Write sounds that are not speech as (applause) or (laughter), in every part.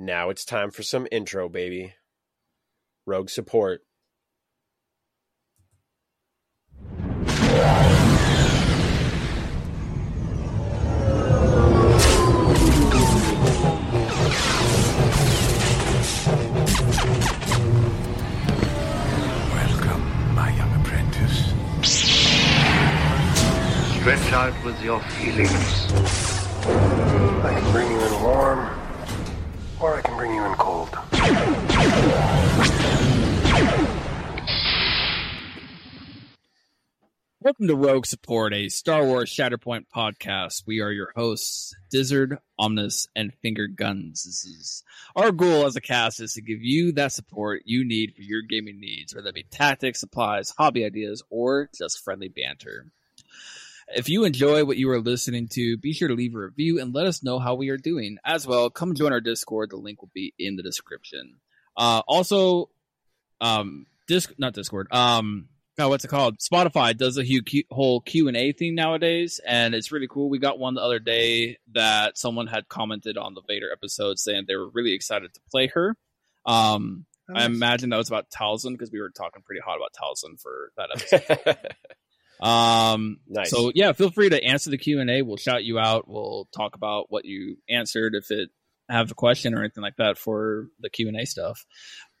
Now it's time for some intro, baby. Rogue support. Welcome, my young apprentice. Stretch out with your feelings. I can bring you in warm, or I can bring you in cold. Welcome to Rogue Support, a Star Wars Shatterpoint podcast. We are your hosts, Dizzard, Omnis, and Finger Guns. This is our goal as a cast is to give you that support you need for your gaming needs, whether that be tactics, supplies, hobby ideas, or just friendly banter. If you enjoy what you are listening to, be sure to leave a review and let us know how we are doing. As well, come join our Discord. The link will be in the description. Uh, also, um, disc not Discord. Um, oh, what's it called? Spotify does a hu- Q- whole Q and A thing nowadays, and it's really cool. We got one the other day that someone had commented on the Vader episode saying they were really excited to play her. Um, I imagine that was about Talzin because we were talking pretty hot about Talzin for that episode. (laughs) Um, Nice. So yeah, feel free to answer the Q and A. We'll shout you out. We'll talk about what you answered if it have a question or anything like that for the Q and A stuff.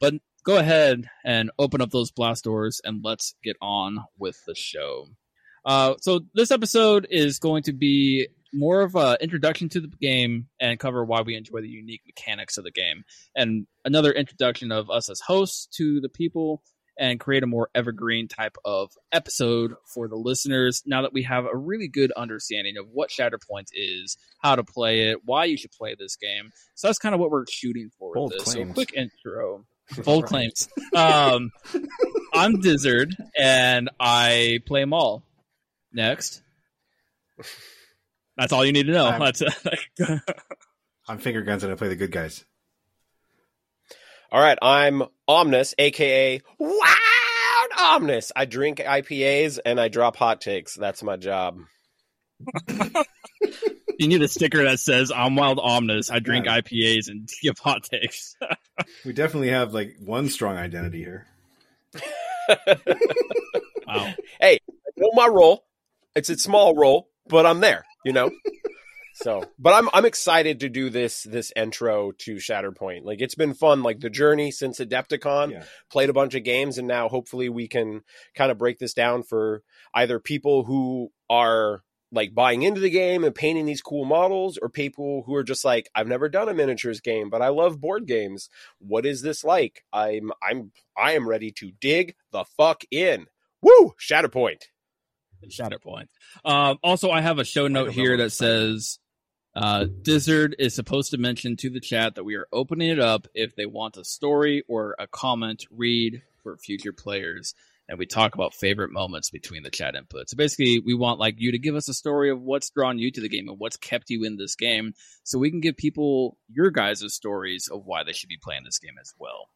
But go ahead and open up those blast doors and let's get on with the show. Uh, so this episode is going to be more of an introduction to the game and cover why we enjoy the unique mechanics of the game and another introduction of us as hosts to the people and create a more evergreen type of episode for the listeners now that we have a really good understanding of what Shatterpoint is, how to play it, why you should play this game. So that's kind of what we're shooting for Bold with this. So claims. quick intro. (laughs) Bold claims. Um, I'm Dizzard and I play them all. Next. That's all you need to know. I'm- That's (laughs) I'm finger guns and I play the good guys. All right, I'm Omnis, aka Wild Omnis. I drink IPAs and I drop hot takes. That's my job. you need a sticker that says I'm Wild Omnis. I drink Yeah. IPAs and give hot takes. (laughs) We definitely have like one strong identity here. (laughs) wow. Hey, I know my role. It's a small role, but I'm there, you know? So, but I'm I'm excited to do this this intro to Shatterpoint. Like it's been fun, like the journey since Adepticon. Yeah. Played a bunch of games, and now hopefully we can kind of break this down for either people who are like buying into the game and painting these cool models, or people who are just like, I've never done a miniatures game, but I love board games. What is this like? I'm I'm I am ready to dig the fuck in. Woo! Shatterpoint. Shatterpoint. Um, also, I have a show note here that says uh, Dizzard is supposed to mention to the chat that we are opening it up if they want a story or a comment read for future players. And we talk about favorite moments between the chat inputs. So basically, we want like you to give us a story of what's drawn you to the game and what's kept you in this game, so we can give people your guys' stories of why they should be playing this game as well.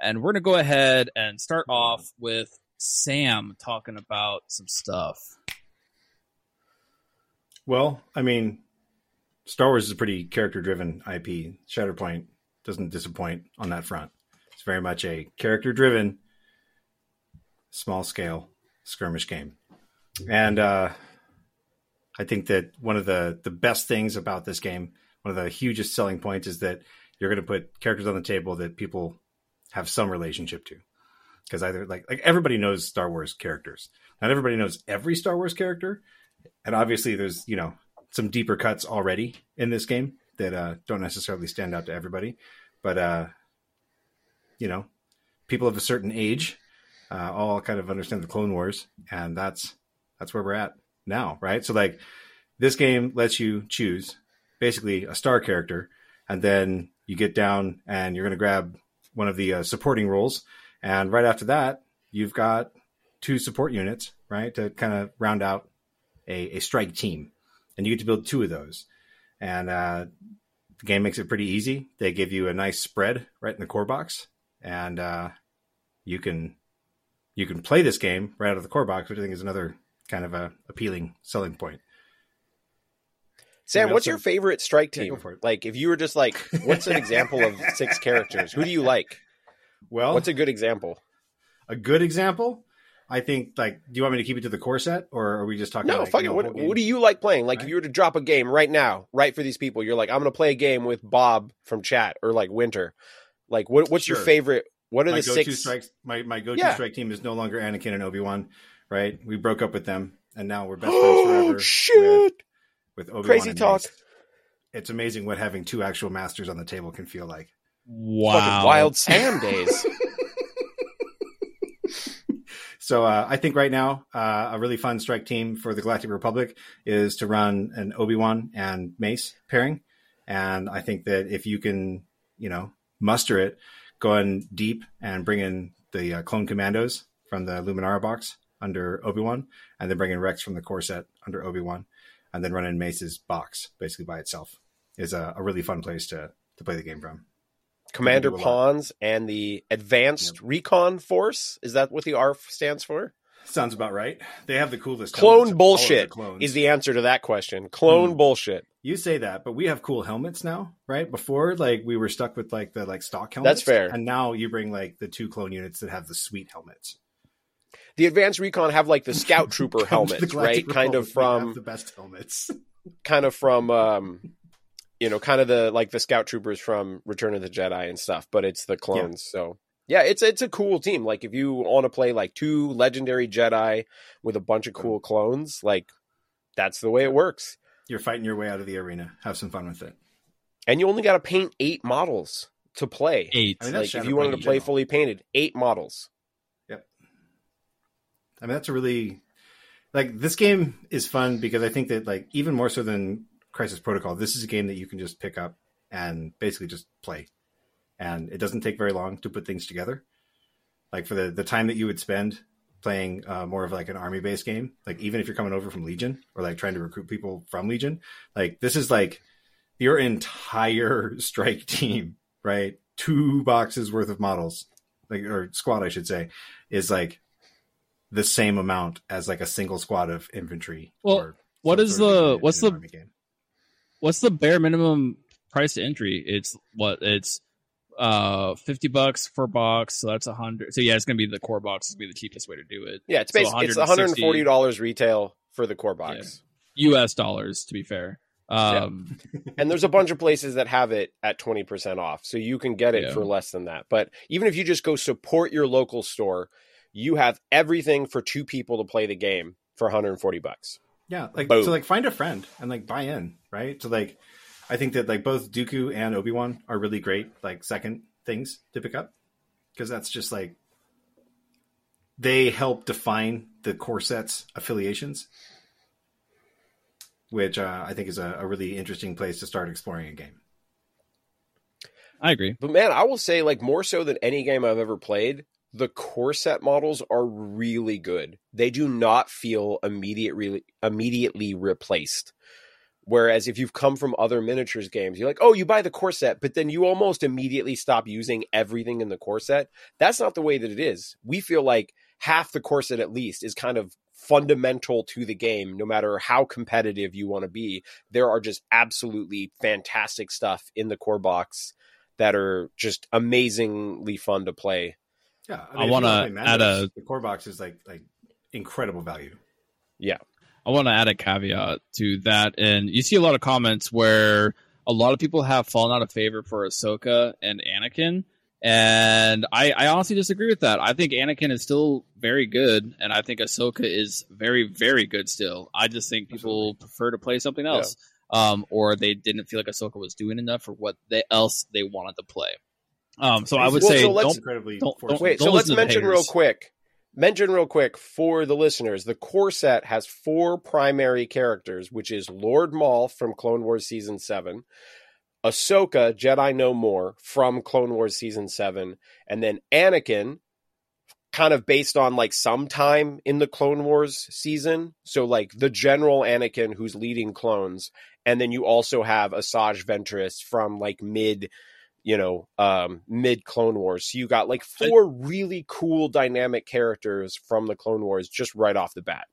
And we're gonna go ahead and start off with Sam talking about some stuff. Well, I mean, Star Wars is a pretty character driven IP. Shatterpoint doesn't disappoint on that front. It's very much a character driven, small scale skirmish game. And uh, I think that one of the, the best things about this game, one of the hugest selling points is that you're going to put characters on the table that people have some relationship to. Because either like like everybody knows Star Wars characters. Not everybody knows every Star Wars character, and obviously there's you know some deeper cuts already in this game that uh, don't necessarily stand out to everybody but uh, you know people of a certain age uh, all kind of understand the clone wars and that's that's where we're at now right? So like this game lets you choose basically a star character and then you get down and you're going to grab one of the uh, supporting roles and right after that you've got two support units right to kind of round out a, a strike team, and you get to build two of those. And uh, the game makes it pretty easy. They give you a nice spread right in the core box, and uh, you can you can play this game right out of the core box, which I think is another kind of a appealing selling point. Sam, what's your favorite strike team? it. like, if you were just like, (laughs) what's an example of six characters? Who do you like? Well, What's a good example? a good example? I think like, do you want me to keep it to the core set, or are we just talking? No, like, fuck you it. know, What, what do you like playing? Like, if you were to drop a game right now, right for these people, you're like, I'm going to play a game with Bob from chat or like Winter. Like, what, what's your favorite? What are my the go-to six? strikes? My my go-to Yeah. strike team is no longer Anakin and Obi Wan, right? We broke up with them, and now we're best friends oh, forever. Oh with- shit! With, Obi Crazy talk. It's amazing what having two actual masters on the table can feel like. Wow. Fucking wild Sam days. (laughs) So uh, I think right now uh, a really fun strike team for the Galactic Republic is to run an Obi Wan and Mace pairing, and I think that if you can, you know, muster it, go in deep and bring in the uh, clone commandos from the Luminara box under Obi Wan, and then bring in Rex from the core set under Obi Wan, and then run in Mace's box basically by itself is a, a really fun place to to play the game from. Commander. Ponds and the Advanced Recon Force. Is that what the ARF stands for? Sounds about right. They have the coolest Clone helmets of all of the bullshit is the answer to that question. Clone Hmm. bullshit. You say that, but we have cool helmets now, right? Before, like we were stuck with like the like stock helmets. That's fair. And now you bring like the two clone units that have the sweet helmets. The Advanced Recon have like the (laughs) Scout Trooper Come to the helmets, right? Kind of Republic, we have from the best helmets. kind of from um you know kind of the like the scout troopers from return of the jedi and stuff but it's the clones so yeah it's it's a cool team like if you want to play like two legendary jedi with a bunch of cool clones like that's the way it works You're fighting your way out of the arena. Have some fun with it. and you only got to paint eight models to play Eight. I mean, like if you wanted to play general. fully painted eight models Yep. I mean, that's a really like this game is fun because I think that like even more so than Crisis Protocol, this is a game that you can just pick up and basically just play, and it doesn't take very long to put things together. Like for the the time that you would spend playing uh, more of like an army based game, like even if you're coming over from Legion or like trying to recruit people from Legion, like this is like your entire (laughs) strike team, right? Two boxes worth of models, like or squad, I should say, is like the same amount as like a single squad of infantry. Well, or what is the- what's the- game. What's the bare minimum price to entry? It's what it's uh 50 bucks per box so that's a hundred so yeah it's gonna be the core box is gonna be the cheapest way to do it. Yeah it's So basically it's $140 retail for the core box. Us dollars to be fair. Um (laughs) and there's a bunch of places that have it at 20% off so you can get it Yeah. for less than that. But even if you just go support your local store you have everything for two people to play the game for 140 bucks Yeah, like Boom. so, like find a friend and like buy in, right? So like, I think that like both Dooku and Obi Wan are really great, like second things to pick up because that's just like they help define the core set's affiliations, which uh, I think is a, a really interesting place to start exploring a game. i agree but man i will say like more so than any game i've ever played the core set models are really good they do not feel immediate really immediately replaced Whereas if you've come from other miniatures games, you're like, oh, you buy the core set, but then you almost immediately stop using everything in the core set. That's not the way that it is. We feel like half the core set, at least, is kind of fundamental to the game, no matter how competitive you want to be. There are just absolutely fantastic stuff in the core box that are just amazingly fun to play. Yeah, I if you wanna wanna add a- the core box is like like incredible value. Yeah, I want to add a caveat to that. And you see a lot of comments where a lot of people have fallen out of favor for Ahsoka and Anakin. And I, I honestly disagree with that. I think Anakin is still very good, and I think Ahsoka is very, very good still. I just think people prefer to play something else, um, or they didn't feel like Ahsoka was doing enough for what they else they wanted to play. Um, so I would Well, say so let's- don't incredibly don't- fortunate. Wait, so Don't let's listen to the mention real quick. Mention real quick for the listeners. The core set has four primary characters, which is Lord Maul from Clone Wars season seven, Ahsoka Jedi No More from Clone Wars season seven, and then Anakin, kind of based on like some time in the Clone Wars season. So like the general Anakin who's leading clones, and then you also have Asajj Ventress from like mid you know, um, mid Clone Wars. So you got like four really cool dynamic characters from the Clone Wars just right off the bat.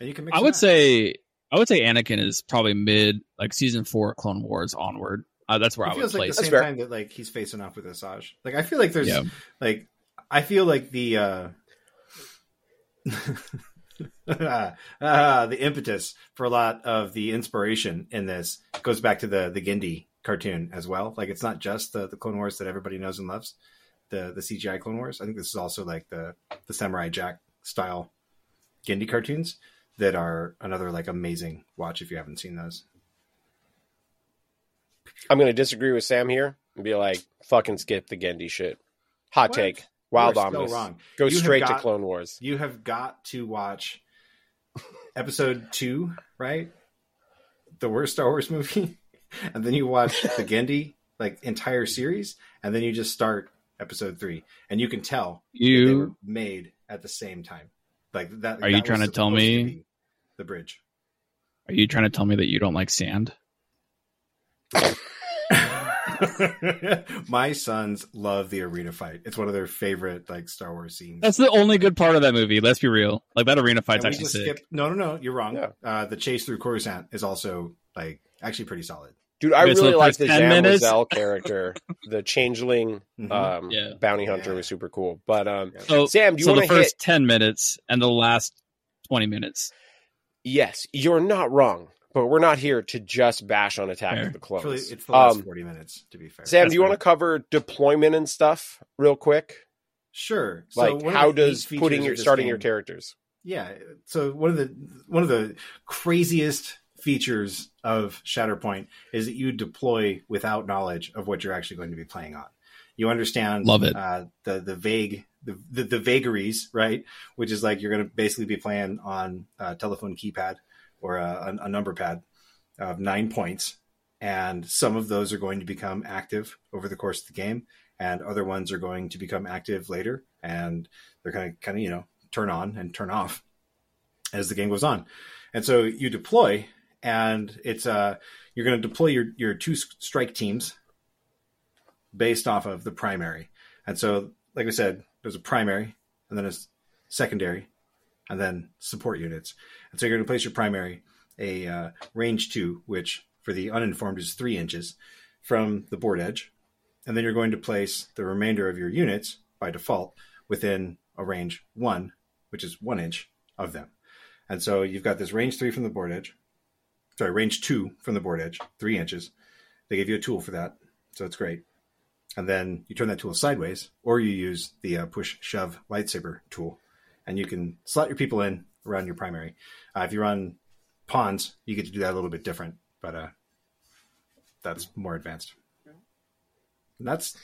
And you can mix I would match. say I would say Anakin is probably mid, like season four Clone Wars onward. Uh, that's where it I would feels like place the same time that like he's facing off with Asajj. Like I feel like there's Yeah. like I feel like the uh uh, (laughs) the impetus for a lot of the inspiration in this goes back to the the Genndy cartoon as well. Like it's not just the the Clone Wars that everybody knows and loves, the the CGI Clone Wars. I think this is also like the the Samurai Jack style Genndy cartoons that are another like amazing watch if you haven't seen those. I'm going to disagree with Sam here and be like, fucking skip the Genndy shit. Hot What? take. Wild You are still Omnis. wrong. Go You straight to Clone Wars. You have got to watch episode two, right? The worst Star Wars movie, (laughs) (laughs) and then you watch the Genndy like entire series, and then you just start episode three, and you can tell that they were You made at the same time. Like that. Are you trying to tell me- be the bridge? are you trying to tell me that you don't like sand? (laughs) My sons love the arena fight. It's one of their favorite like Star Wars scenes. That's the only good part of that movie. Let's be real. Like that arena fight's actually sick. skip- No, no, no. You're wrong. Yeah. Uh, the chase through Coruscant is also like actually pretty solid. Dude, I Okay, really the like the 10 Zam minutes- character. The changeling Mhm. um, Yeah. bounty hunter Yeah. was super cool. But um, So, Sam, do you so the want to first hit? ten minutes and the last twenty minutes. Yes, you're not wrong. But we're not here to just bash on Attack Fair. of the Clones. Actually, it's the last Um, 40 minutes, to be fair. Sam, That's do you want to cover deployment and stuff real quick? Sure. So Like, one of how does putting your starting game- your characters? Yeah. So one of the one of the craziest features of Shatterpoint is that you deploy without knowledge of what you're actually going to be playing on. You understand Love it. Uh, the the vague the, the the vagaries, right? Which is like you're going to basically be playing on a telephone keypad or a, a number pad of nine points, and some of those are going to become active over the course of the game, and other ones are going to become active later, and they're kind of kind of you know turn on and turn off as the game goes on. And so you deploy, and it's uh you're going to deploy your your two strike teams based off of the primary. And so, like I said, there's a primary, and then a secondary, and then support units. And so you're going to place your primary a uh, range two, which for the uninformed is three inches from the board edge, and then you're going to place the remainder of your units by default within a range one, which is one inch of them. And so you've got this range three from the board edge, sorry, range two from the board edge, three inches. They give you a tool for that, so it's great. And then you turn that tool sideways, or you use the uh, push shove lightsaber tool, and you can slot your people in around your primary. Uh, if you run Ponds, you get to do that a little bit different, but uh, that's more advanced. And that's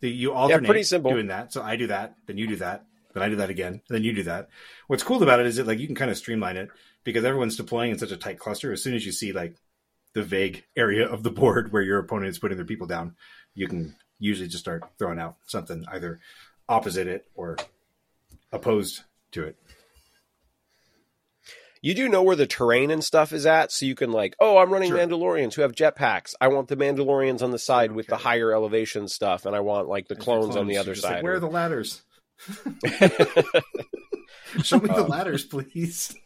the you alternate pretty simple. doing that. So I do that, then you do that, then I do that again, then you do that. What's cool about it is that like you can kind of streamline it because everyone's deploying in such a tight cluster. As soon as you see like the vague area of the board (laughs) where your opponent is putting their people down, you can usually just start throwing out something either opposite it or opposed to it. You do know where the terrain and stuff is at, so you can like, oh, I'm running Sure. Mandalorians who have jetpacks. I want the Mandalorians on the side with the higher elevation stuff, and I want like the And if you're clones, on the other just like, side. Where are the ladders? (laughs) (laughs) Show me the Um, ladders, please.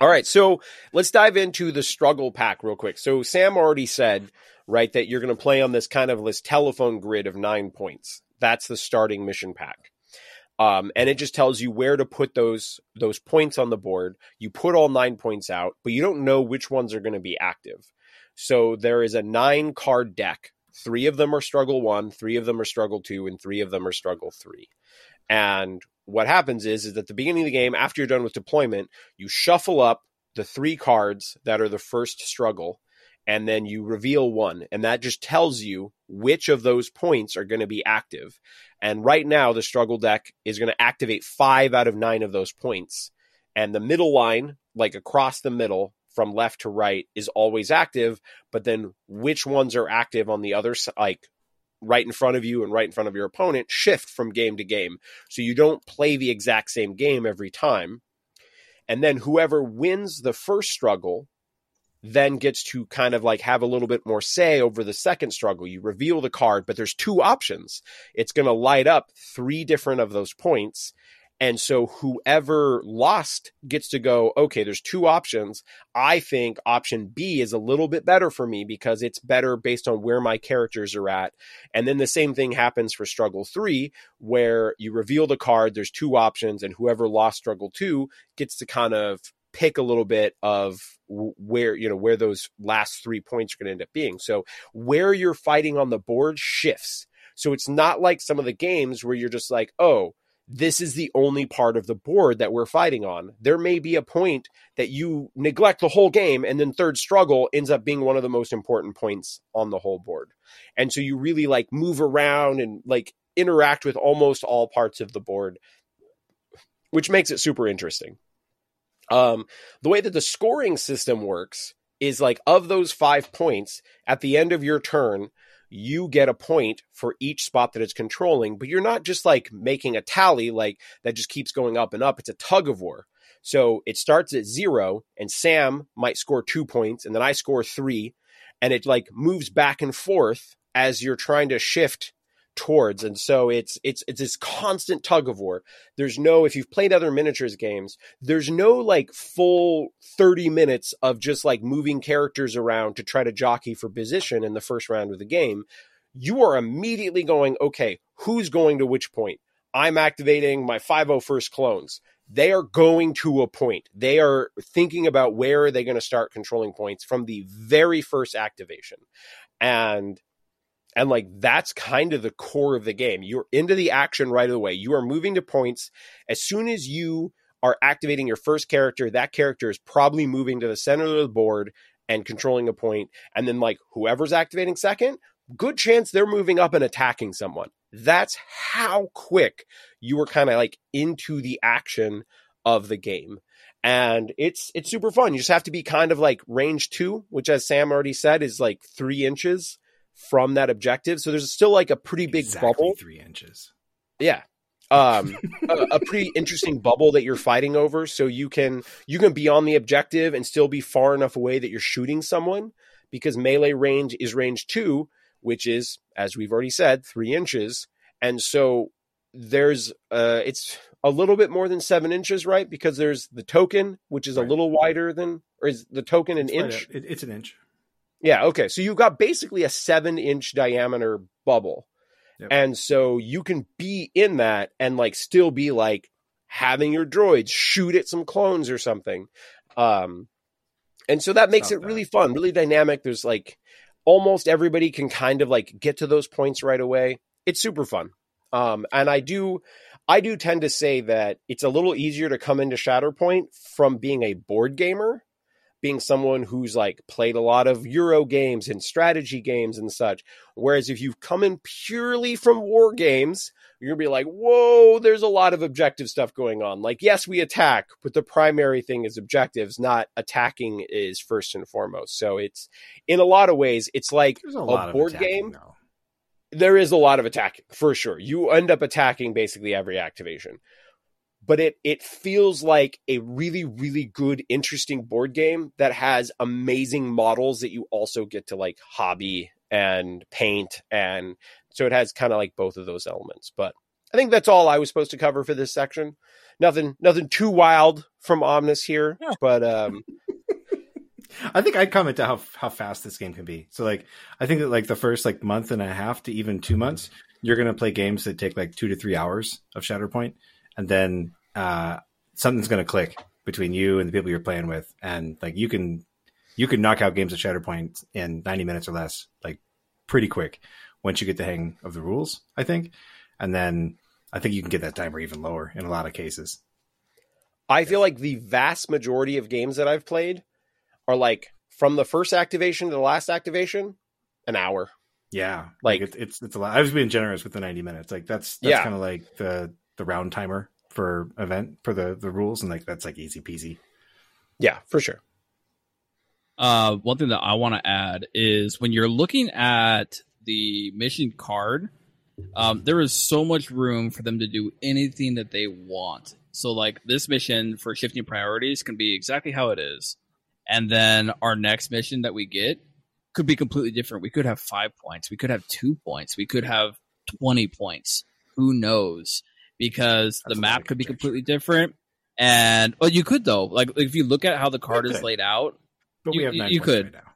All right, so let's dive into the struggle pack real quick. So Sam already said, right, that you're going to play on this kind of this telephone grid of nine points. That's the starting mission pack. Um, and it just tells you where to put those those points on the board. You put all nine points out, but you don't know which ones are going to be active. So there is a nine card deck. Three of them are struggle one, three of them are struggle two, and three of them are struggle three. And what happens is, is at the beginning of the game, after you're done with deployment, you shuffle up the three cards that are the first struggle, and then you reveal one. And that just tells you which of those points are going to be active. And right now, the struggle deck is going to activate five out of nine of those points. And the middle line, like across the middle from left to right, is always active. But then which ones are active on the other side, like right in front of you and right in front of your opponent, shift from game to game. So you don't play the exact same game every time. And then whoever wins the first struggle then gets to kind of like have a little bit more say over the second struggle. You reveal the card, but there's two options. It's going to light up three different of those points. And so whoever lost gets to go, okay, there's two options. I think option B is a little bit better for me because it's better based on where my characters are at. And then the same thing happens for struggle three, where you reveal the card, there's two options, and whoever lost struggle two gets to kind of pick a little bit of where you know where those last three points are going to end up being so where you're fighting on the board shifts so it's not like some of the games where you're just like oh this is the only part of the board that we're fighting on. There may be a point that you neglect the whole game, and then third struggle ends up being one of the most important points on the whole board. And so you really like move around and like interact with almost all parts of the board, which makes it super interesting. Um, the way that the scoring system works is like of those five points at the end of your turn, you get a point for each spot that it's controlling, but you're not just like making a tally like that just keeps going up and up. It's a tug of war. So it starts at zero, and Sam might score two points, and then I score three, and it like moves back and forth as you're trying to shift towards. And so it's it's it's this constant tug of war. There's no if you've played other miniatures games there's no like full 30 minutes of just like moving characters around to try to jockey for position in the first round of the game. You are immediately going okay who's going to which point? I'm activating my 501st clones. They are going to a point. They are thinking about where are they going to start controlling points from the very first activation. And and like that's kind of the core of the game. You're into the action right away. You are moving to points. As soon as you are activating your first character, that character is probably moving to the center of the board and controlling a point. And then, like, whoever's activating second, good chance they're moving up and attacking someone. That's how quick you were kind of like into the action of the game. And it's it's super fun. You just have to be kind of like range two, which as Sam already said is like three inches from that objective. So there's still like a pretty big exactly bubble. Three inches. Yeah. Um, a, a, pretty interesting bubble that you're fighting over. So you can you can be on the objective and still be far enough away that you're shooting someone because melee range is range two, which is as we've already said three inches. And so there's uh, it's a little bit more than seven inches, right? Because there's the token, which is right. a little wider than, or is the token an it's inch? Right it, it's an inch. Yeah. Okay. So you've got basically a seven inch diameter bubble. Yep. And so you can be in that and like still be like having your droids shoot at some clones or something. Um, and so that makes it really fun, really dynamic. There's like almost everybody can kind of like get to those points right away. It's super fun. Um, and I do, I do tend to say that it's a little easier to come into Shatterpoint from being a board gamer being someone who's like played a lot of Euro games and strategy games and such. Whereas if you've come in purely from war games, you're gonna be like, whoa, there's a lot of objective stuff going on. Like, yes, we attack, but the primary thing is objectives, not attacking is first and foremost. So it's in a lot of ways, it's like a, a board game. There is a lot of attacking for sure. You end up attacking basically every activation but it it feels like a really really good interesting board game that has amazing models that you also get to like hobby and paint and so it has kind of like both of those elements but i think that's all i was supposed to cover for this section nothing nothing too wild from Omnis here yeah. (laughs) but um I think I'd comment to how how fast this game can be. So like I think that like the first like month and a half to even two months, you're gonna play games that take like two to three hours of Shatterpoint, and then uh, something's going to click between you and the people you're playing with, and like you can you can knock out games of Shatterpoint in 90 minutes or less, like pretty quick once you get the hang of the rules. I think, and then I think you can get that timer even lower in a lot of cases. I feel like the vast majority of games that I've played are like from the first activation to the last activation, an hour. Yeah, like, like it's, it's it's a lot. I was being generous with the ninety minutes. Like that's that's yeah. kind of like the the round timer for event for the the rules, and like that's like easy peasy. Yeah, for sure. Uh, one thing that I want to add is when you're looking at the mission card, um, there is so much room for them to do anything that they want. So, like this mission for shifting priorities can be exactly how it is, and then our next mission that we get could be completely different. We could have five points, we could have two points, we could have twenty points. Who knows? Because the That's a map could be conjecture. completely different. And well, you could though. Like if you look at how the card is laid out, But You- we have nine you could. right now.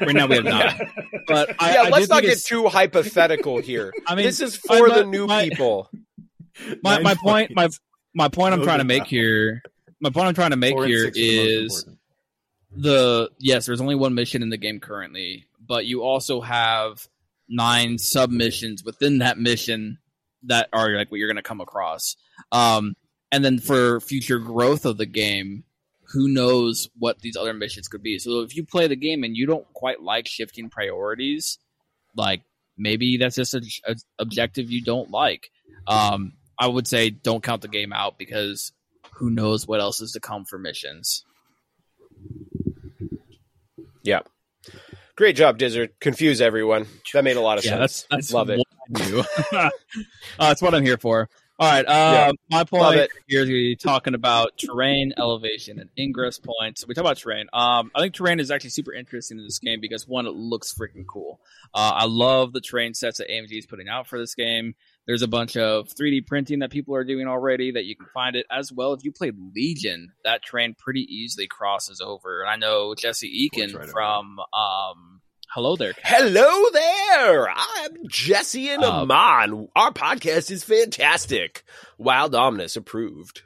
(laughs) right now we have nine. But I, yeah, I let's not get it's- too hypothetical here. (laughs) I mean, this is I- for (laughs) my- the new my- people. My my point my my point I'm trying to make here. My point I'm trying to make Four and here six are the most is important. the yes, there's only one mission in the game currently, but you also have nine submissions within that mission that are like what you're going to come across. Um, and then for future growth of the game, who knows what these other missions could be. So if you play the game and you don't quite like shifting priorities, like maybe that's just an objective you don't like. Um, I would say don't count the game out because who knows what else is to come for missions. Yeah. Great job, Dizzard. Confuse everyone. That made a lot of Yeah, sense. that's that's Love it. what I do. (laughs) uh, that's what I'm here for. All right. Uh, Yeah. My point here is we talking about terrain, elevation, and ingress points. We talk about terrain. Um, I think terrain is actually super interesting in this game because one, it looks freaking cool. Uh, I love the terrain sets that AMG is putting out for this game. There's a bunch of 3D printing that people are doing already that you can find it as well. If you played Legion, that terrain pretty easily crosses over. And I know Jesse Eakin right from um, Hello There. Hello there. I'm Jesse and Uh, Amon. Our podcast is fantastic. Wild Omnis approved.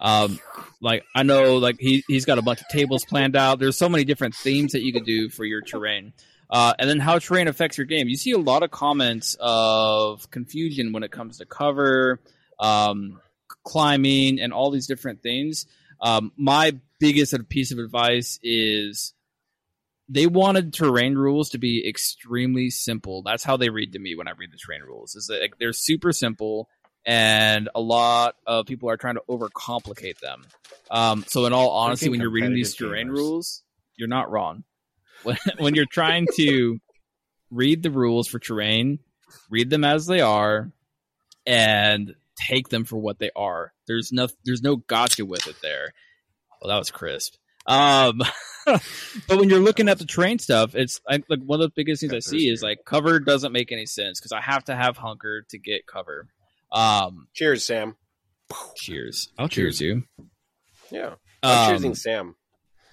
Um, like I know, like he he's got a bunch of tables planned out. There's so many different themes that you could do for your terrain, uh, and then how terrain affects your game. You see a lot of comments of confusion when it comes to cover, um, climbing, and all these different things. Um, my biggest piece of advice is they wanted terrain rules to be extremely simple. That's how they read to me when I read the terrain rules. Is that like, they're super simple and a lot of people are trying to overcomplicate them. Um, so, in all honesty, when you're reading these terrain gamers. rules, you're not wrong. When, when you're trying to read the rules for terrain, read them as they are, and take them for what they are. There's no, there's no gotcha with it there. Well, that was crisp. Um, (laughs) but when you're looking at the terrain stuff, it's I, like one of the biggest things I see is like cover doesn't make any sense because I have to have hunker to get cover. Um, Cheers, Sam. cheers. I'll cheers you. Yeah. I'm Um, cheersing Sam.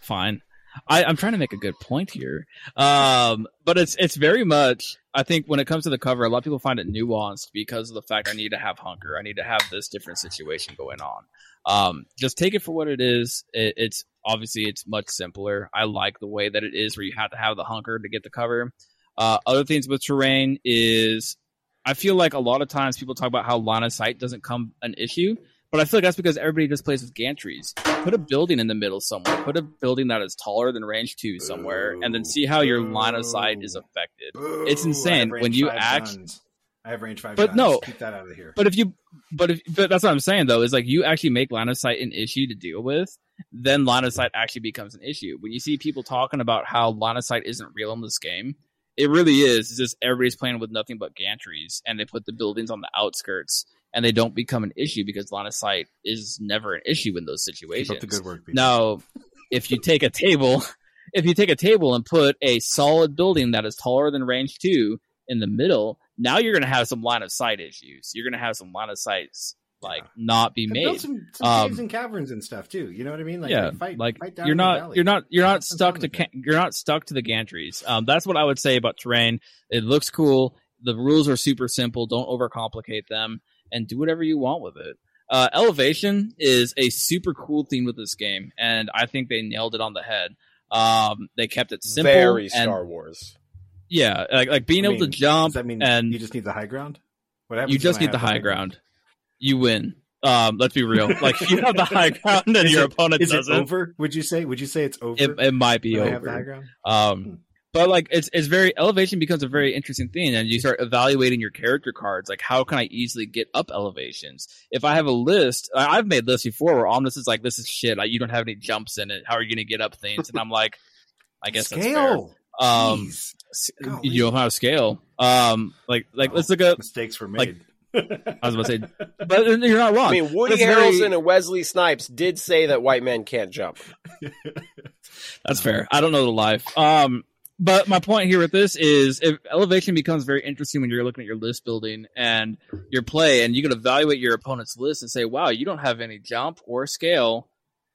fine. I, I'm trying to make a good point here. Um, but it's it's very much I think when it comes to the cover, a lot of people find it nuanced because of the fact I need to have hunker. I need to have this different situation going on. Um, just take it for what it is. It, it's obviously it's much simpler. I like the way that it is where you have to have the hunker to get the cover. Uh, other things with terrain is I feel like a lot of times people talk about how line of sight doesn't come an issue, but I feel like that's because everybody just plays with gantries. Put a building in the middle somewhere. Put a building that is taller than range two somewhere, and then see how your line of sight is affected. It's insane when you act- guns. I have range five. But guns. no. keep that out of here. But if you, but if, but that's what I'm saying though is like you actually make line of sight an issue to deal with, then line of sight actually becomes an issue. When you see people talking about how line of sight isn't real in this game, it really is. It's just everybody's playing with nothing but gantries, and they put the buildings on the outskirts, and they don't become an issue because line of sight is never an issue in those keep situations. up the good work. people. Now, if you take a table, if you take a table and put a solid building that is taller than range two in the middle, now you're going to have some line of sight issues. You're going to have some line of sights like not be And made. build some, some Um, caves and caverns and stuff too. You know what I mean? Like, yeah, like, fight, like fight down you're in the not you're not you're not some stuck to ca- you're not stuck to the gantries. Um, that's what I would say about terrain. It looks cool. The rules are super simple. Don't overcomplicate them, and do whatever you want with it. Uh, elevation is a super cool theme with this game, and I think they nailed it on the head. Um, they kept it simple. Very and, Star Wars. Yeah, like like being I able to jump Does that mean and you just need the high ground? What happens? you just need the high ground. You win. Um, let's be real. (laughs) Like you have the high ground and Is your it- opponent Is it doesn't. over? Would you say? Would you say it's over? It, it might be when I have the high over. ground. Um, but like it's it's very elevation becomes a very interesting thing, and you start evaluating your character cards. Like, how can I easily get up elevations? If I have a list, I- I've made lists before where Omnis is like, "This is shit. Like, you don't have any jumps in it. How are you going to get up things?" And I'm like, "I guess that's fair." Scale. Um, Jeez. you don't know how scale. Um, like like let's look up. mistakes were like, made. (laughs) I was about to say, but you're not wrong. I mean, Woody That's very- Harrelson and Wesley Snipes did say that white men can't jump. (laughs) That's fair. I don't know the life. Um, but my point here with this is if elevation becomes very interesting when you're looking at your list building and your play and you can evaluate your opponent's list and say wow you don't have any jump or scale.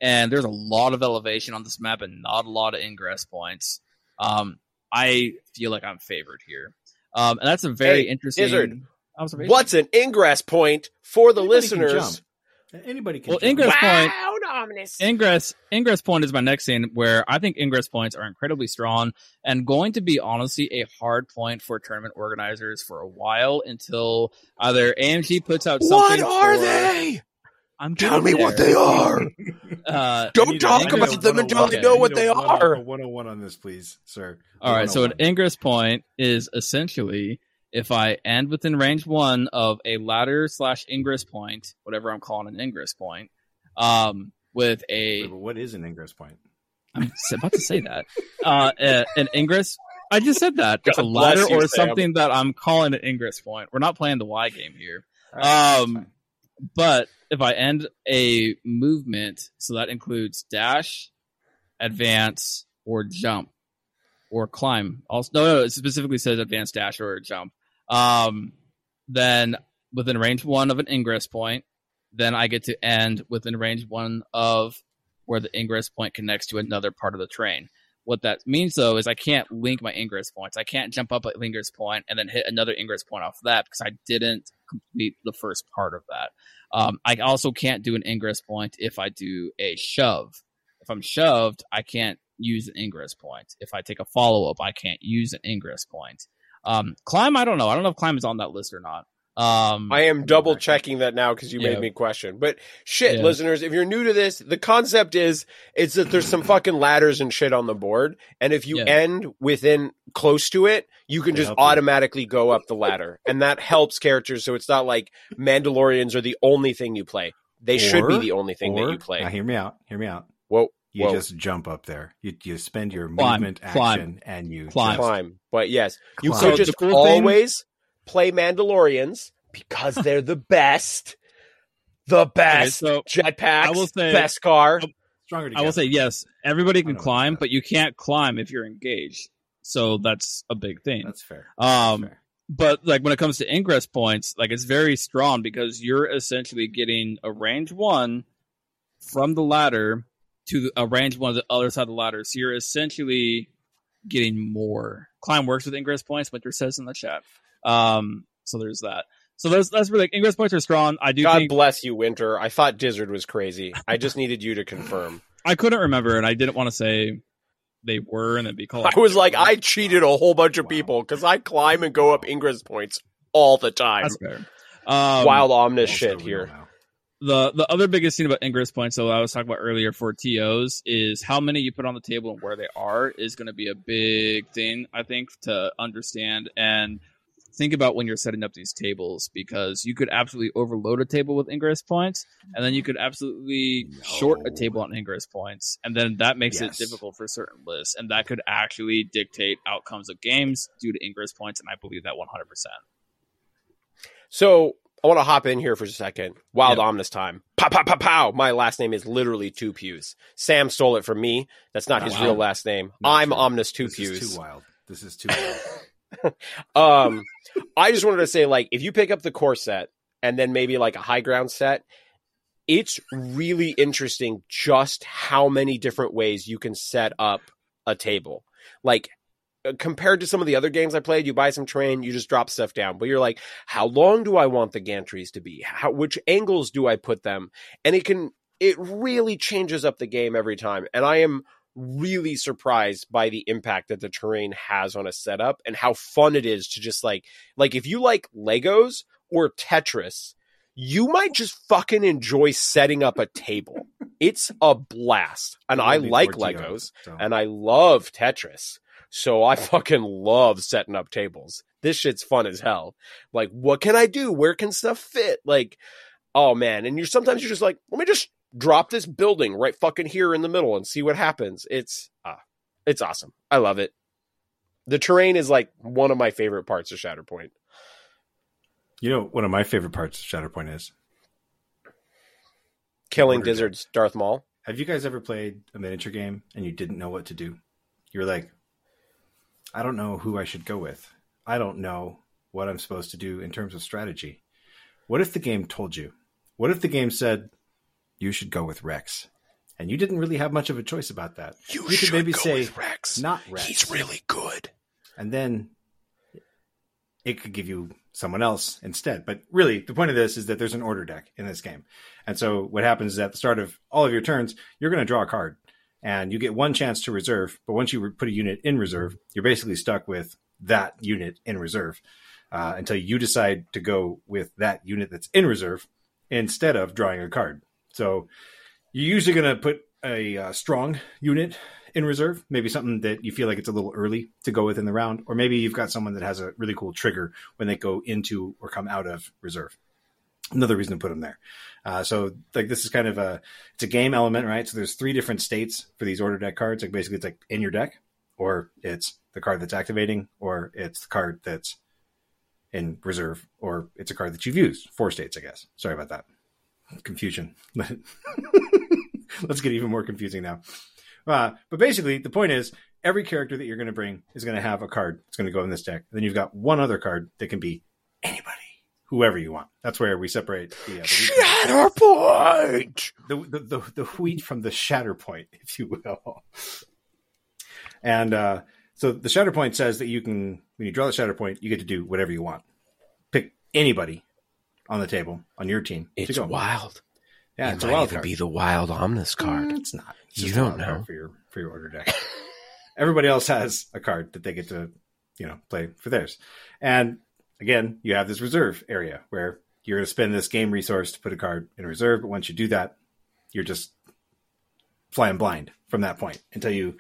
And there's a lot of elevation on this map and not a lot of ingress points. Um, i feel like i'm favored here. Um, and that's a very Hey, interesting Izzard, observation. What's an ingress point for the Anybody listeners? Jump. Anybody can. Well, jump. ingress point Wow, Omnis. Ingress Ingress point is my next thing where I think Ingress points are incredibly strong and going to be honestly a hard point for tournament organizers for a while until either AMG puts out something. What are for- they? I'm Tell getting me what they are. (laughs) Uh, Don't talk I need a about them until I know I what need a they one- are. A 101 on this, please, sir. All right, so an Ingress point is essentially if I end within range one of a ladder slash Ingress point, whatever I'm calling an Ingress point, um, with a Wait, but what is an ingress point? I'm about to say that. Uh, uh, an ingress. I just said that. It's a God bless ladder you, or Sam. something that I'm calling an ingress point. We're not playing the Y game here. All right, that's Um. But if I end a movement, so that includes dash, advance, or jump, or climb. Also, no, no, it specifically says advance, dash, or jump. Um, then within range one of an ingress point, then I get to end within range one of where the ingress point connects to another part of the terrain. What that means though is I can't link my ingress points. I can't jump up at ingress point and then hit another ingress point off of that because I didn't complete the first part of that. Um, I also can't do an ingress point if I do a shove. If I'm shoved, I can't use an ingress point. If I take a follow up, I can't use an ingress point. Um, climb, I don't know. I don't know if climb is on that list or not. Um, I am double checking that now because you Yeah. made me question. But shit, Yeah. listeners, if you're new to this, the concept is it's that there's some fucking ladders and shit on the board, and if you Yeah. end within close to it, you can just help automatically go up the ladder, and that helps characters. So it's not like Mandalorians are the only thing you play. They should be the only thing Or- that you play. Now, hear me out. Hear me out. Whoa, You whoa, just jump up there. You you spend your Climb, movement climb, action and you climb. just climb. But yes, you climb. could So just the cool thing- always play Mandalorians because (laughs) they're the best. The best so jetpacks, I will say- best car. stronger I will say yes. Everybody can climb, but you can't climb if you're engaged. So that's a big thing. that's fair. That's Um, fair. but like when it comes to ingress points, like it's very strong because you're essentially getting a range one from the ladder to a range one of the other side of the ladder. So you're essentially getting more. Climb works with ingress points. Winter says in the chat. Um, so there's that. So those that's really ingress points are strong. I do God think bless you, Winter. I thought Dizzard was crazy. I just needed you to confirm. I couldn't remember, and I didn't want to say they were, and then be called. I was like, I cheated a whole bunch of people because I climb and go up ingress points all the time. That's fair. Um, Wild omnis shit here. The the other biggest thing about ingress points that I was talking about earlier for TOs is how many you put on the table and where they are is going to be a big thing I think to understand and think about when you're setting up these tables because you could absolutely overload a table with ingress points and then you could absolutely short a table on ingress points and then that makes Yes. it difficult for certain lists and that could actually dictate outcomes of games due to ingress points and I believe that 100%. So I want to hop in here for a second. Wild Yeah. omnis time. Pow pow pow pow. My last name is literally Two Pews. Sam stole it from me. That's not his Wow. real last name. Not I'm true. omnis Two This Pews. is too wild. This is too wild. (laughs) um i just wanted to say like if you pick up the core set and then maybe like a high ground set it's really interesting just how many different ways you can set up a table like Uh, compared to some of the other games i played you buy some terrain, you just drop stuff down but you're like how long do i want the gantries to be how which angles do i put them and it can it really changes up the game every time and i am really surprised by the impact that the terrain has on a setup and how fun it is to just like like if you like Legos or Tetris, you might just fucking enjoy setting up a table. (laughs) It's a blast. And I like Legos so. and I love Tetris. So I fucking love setting up tables. This shit's fun as hell. Like what can I do? Where can stuff fit? Like oh man, and you're sometimes you're just like, let me just drop this building right fucking here in the middle and see what happens. It's ah, it's awesome. I love it. The terrain is like one of my favorite parts of Shatterpoint. You know, one of my favorite parts of Shatterpoint is Killing Dizzard's Darth Maul. have you guys ever played a miniature game and you didn't know what to do? You're like, I don't know who I should go with. I don't know what I'm supposed to do in terms of strategy. What if the game told you? What if the game said you should go with Rex? And you didn't really have much of a choice about that. You, could should maybe go say with Rex. not Rex. He's really good. and then it could give you someone else instead. But really, the point of this is that there's an order deck in this game. And so what happens is at the start of all of your turns, you're going to draw a card and you get one chance to reserve. But once you put a unit in reserve, you're basically stuck with that unit in reserve uh, until you decide to go with that unit that's in reserve instead of drawing a card. So you're usually going to put a uh, strong unit in reserve, maybe something that you feel like it's a little early to go with in the round, or maybe you've got someone that has a really cool trigger when they go into or come out of reserve. Another reason to put them there. Uh, so like this is kind of a it's a game element, right? So there's three different states for these order deck cards. Like basically it's like in your deck, or it's the card that's activating, or it's the card that's in reserve, or it's a card that you've used. Four states, I guess. Sorry about that confusion. (laughs) Let's get even more confusing now. Uh, but basically, the point is every character that you're going to bring is going to have a card that's going to go in this deck. Then you've got one other card that can be anybody, whoever you want. That's where we separate the, uh, the, Shatterpoint. the, the, the, the wheat from the shatter point, (laughs) if you will. And uh, so the shatter point says that you can, when you draw the shatter point, you get to do whatever you want. Pick anybody on the table on your team. to It's go. wild. Yeah, it it's a might wild even card. be the wild Omnis card. Mm, it's not. It's You don't know. for your for your order deck. (laughs) Everybody else has a card that they get to, you know, play for theirs. And again, you have this reserve area where you're going to spend this game resource to put a card in reserve. But once you do that, you're just flying blind from that point until you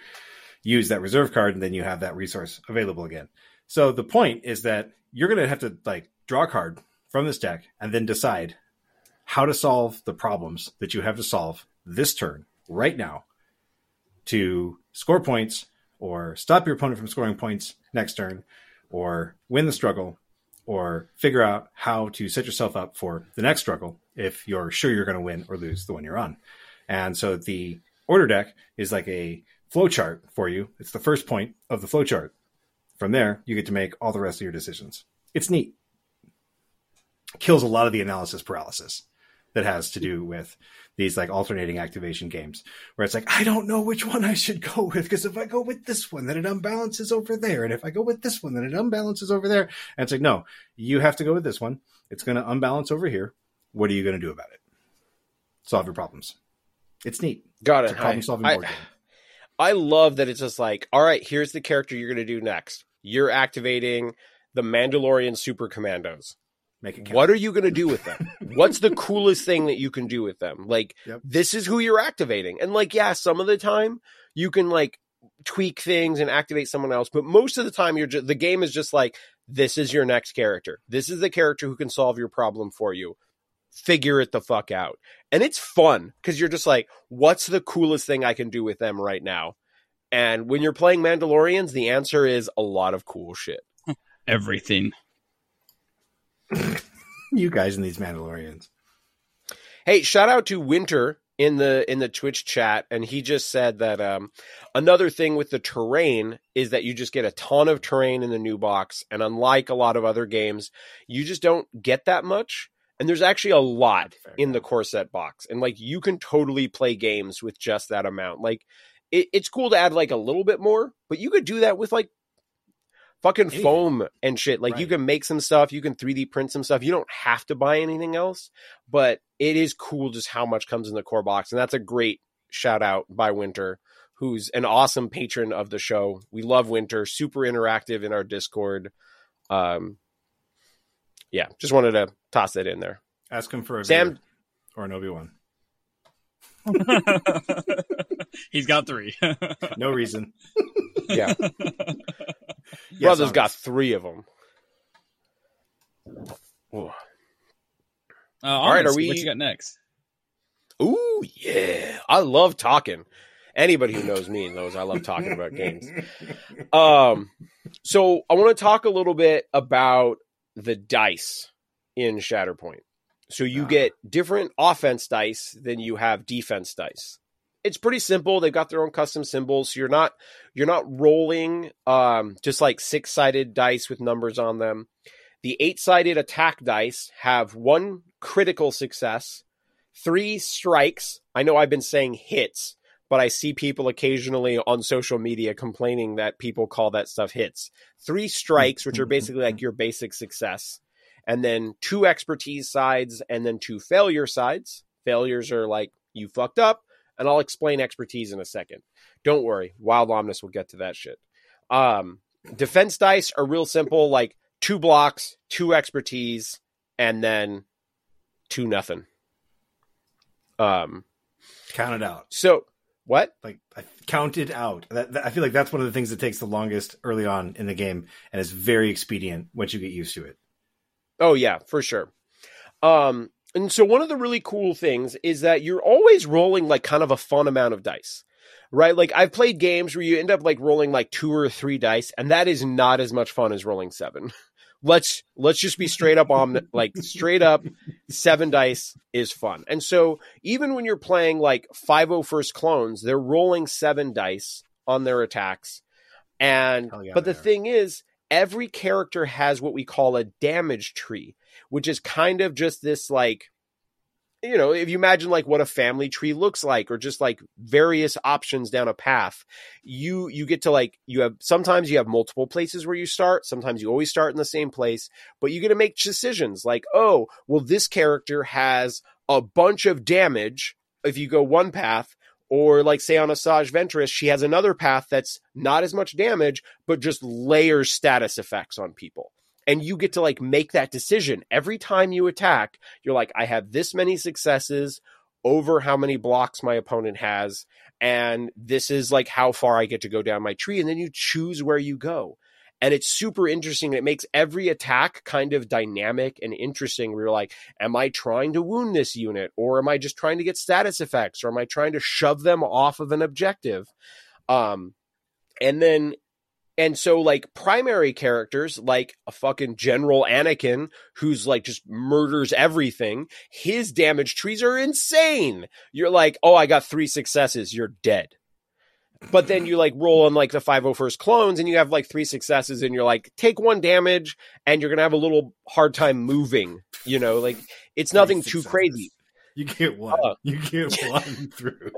use that reserve card, and then you have that resource available again. So the point is that you're going to have to like draw a card from this deck and then decide how to solve the problems that you have to solve this turn right now to score points or stop your opponent from scoring points next turn or win the struggle or figure out how to set yourself up for the next struggle if you're sure you're going to win or lose the one you're on. And so the order deck is like a flow chart for you. It's the first point of the flow chart. From there, you get to make all the rest of your decisions. It's neat. Kills a lot of the analysis paralysis that has to do with these like alternating activation games where it's like, I don't know which one I should go with because if I go with this one, then it unbalances over there. And if I go with this one, then it unbalances over there. And it's like, no, you have to go with this one. It's going to unbalance over here. What are you going to do about it? Solve your problems. It's neat. Got It's it. a problem solving I, board game. I love that it's just like, all right, here's the character you're going to do next. You're activating the Mandalorian Super Commandos. Make it count. What are you going to do with them? (laughs) What's the coolest thing that you can do with them? Like, Yep. this is who you're activating. And, like, yeah, some of the time you can, like, tweak things and activate someone else. But most of the time, you're just, the game is just like, this is your next character. This is the character who can solve your problem for you. Figure it the fuck out. And it's fun because you're just like, what's the coolest thing I can do with them right now? And when you're playing Mandalorians, the answer is a lot of cool shit. (laughs) Everything. (laughs) you guys and these Mandalorians. Hey, shout out to Winter in the in the Twitch chat, and he just said that um, another thing with the terrain is that you just get a ton of terrain in the new box, and unlike a lot of other games, you just don't get that much. And there's actually a lot in the enough. core set box, and like you can totally play games with just that amount. Like it, it's cool to add like a little bit more, but you could do that with like fucking Anything. foam and shit. Like you can make some stuff, you can 3D print some stuff. You don't have to buy anything else, but it is cool just how much comes in the core box. And that's a great shout out by Winter, who's an awesome patron of the show. We love Winter, super interactive in our Discord. Um, yeah, just wanted to toss that in there. Ask him for a Sam- or an Obi Wan. (laughs) He's got three. No reason. (laughs) Yeah, Yes, brother's honest. got three of them. Ooh. Uh, right, are we- What you got next? Ooh, yeah. I love talking. Anybody who knows me knows I love talking about games. (laughs) Um, so I want to talk a little bit about the dice in Shatterpoint. So you get different offense dice than you have defense dice. it's pretty simple. They've got their own custom symbols. So you're not you're not rolling um, just like six sided dice with numbers on them. The eight sided attack dice have one critical success, three strikes. I know I've been saying hits, but I see people occasionally on social media complaining that people call that stuff hits. Three hmm. strikes, which are hmm. Hmm. basically like your basic success, and then two expertise sides, and then two failure sides. Failures are like you fucked up, and I'll explain expertise in a second. Don't worry, Wild Omnis will get to that shit. Um, defense dice are real simple, like two blocks, two expertise, and then two nothing. Um, Count it out. so what? Like I counted out. That, that- I feel like that's one of the things that takes the longest early on in the game, and is very expedient once you get used to it. Oh yeah, for sure. Um, and so one of the really cool things is that you're always rolling like kind of a fun amount of dice, right? Like I've played games where you end up like rolling like two or three dice, and that is not as much fun as rolling seven. (laughs) let's let's just be straight up on like straight up seven dice is fun. And so even when you're playing like 501st clones, they're rolling seven dice on their attacks. And yeah, but the are. thing is, every character has what we call a damage tree, which is kind of just this like you know, if you imagine like what a family tree looks like or just like various options down a path, you you get to like you have sometimes you have multiple places where you start, sometimes you always start in the same place, but you get to make decisions like, "Oh, well this character has a bunch of damage if you go one path." Or like say on Asajj Ventress, she has another path that's not as much damage, but just layers status effects on people. And you get to like make that decision. Every time you attack you're like i have this many successes over how many blocks my opponent has and this is like how far i get to go down my tree. And then you choose where you go and it's super interesting it makes every attack kind of dynamic and interesting where you're like am i trying to wound this unit or am i just trying to get status effects or am i trying to shove them off of an objective um and then and so, like, primary characters, like a fucking General Anakin, who's like just murders everything, his damage trees are insane. You're like, oh, I got three successes, you're dead. But then you like roll on like the 501st clones and you have like three successes and you're like, take one damage and you're to have a little hard time moving. You know, like it's nothing too crazy. You get one. Uh. you get (laughs) one through.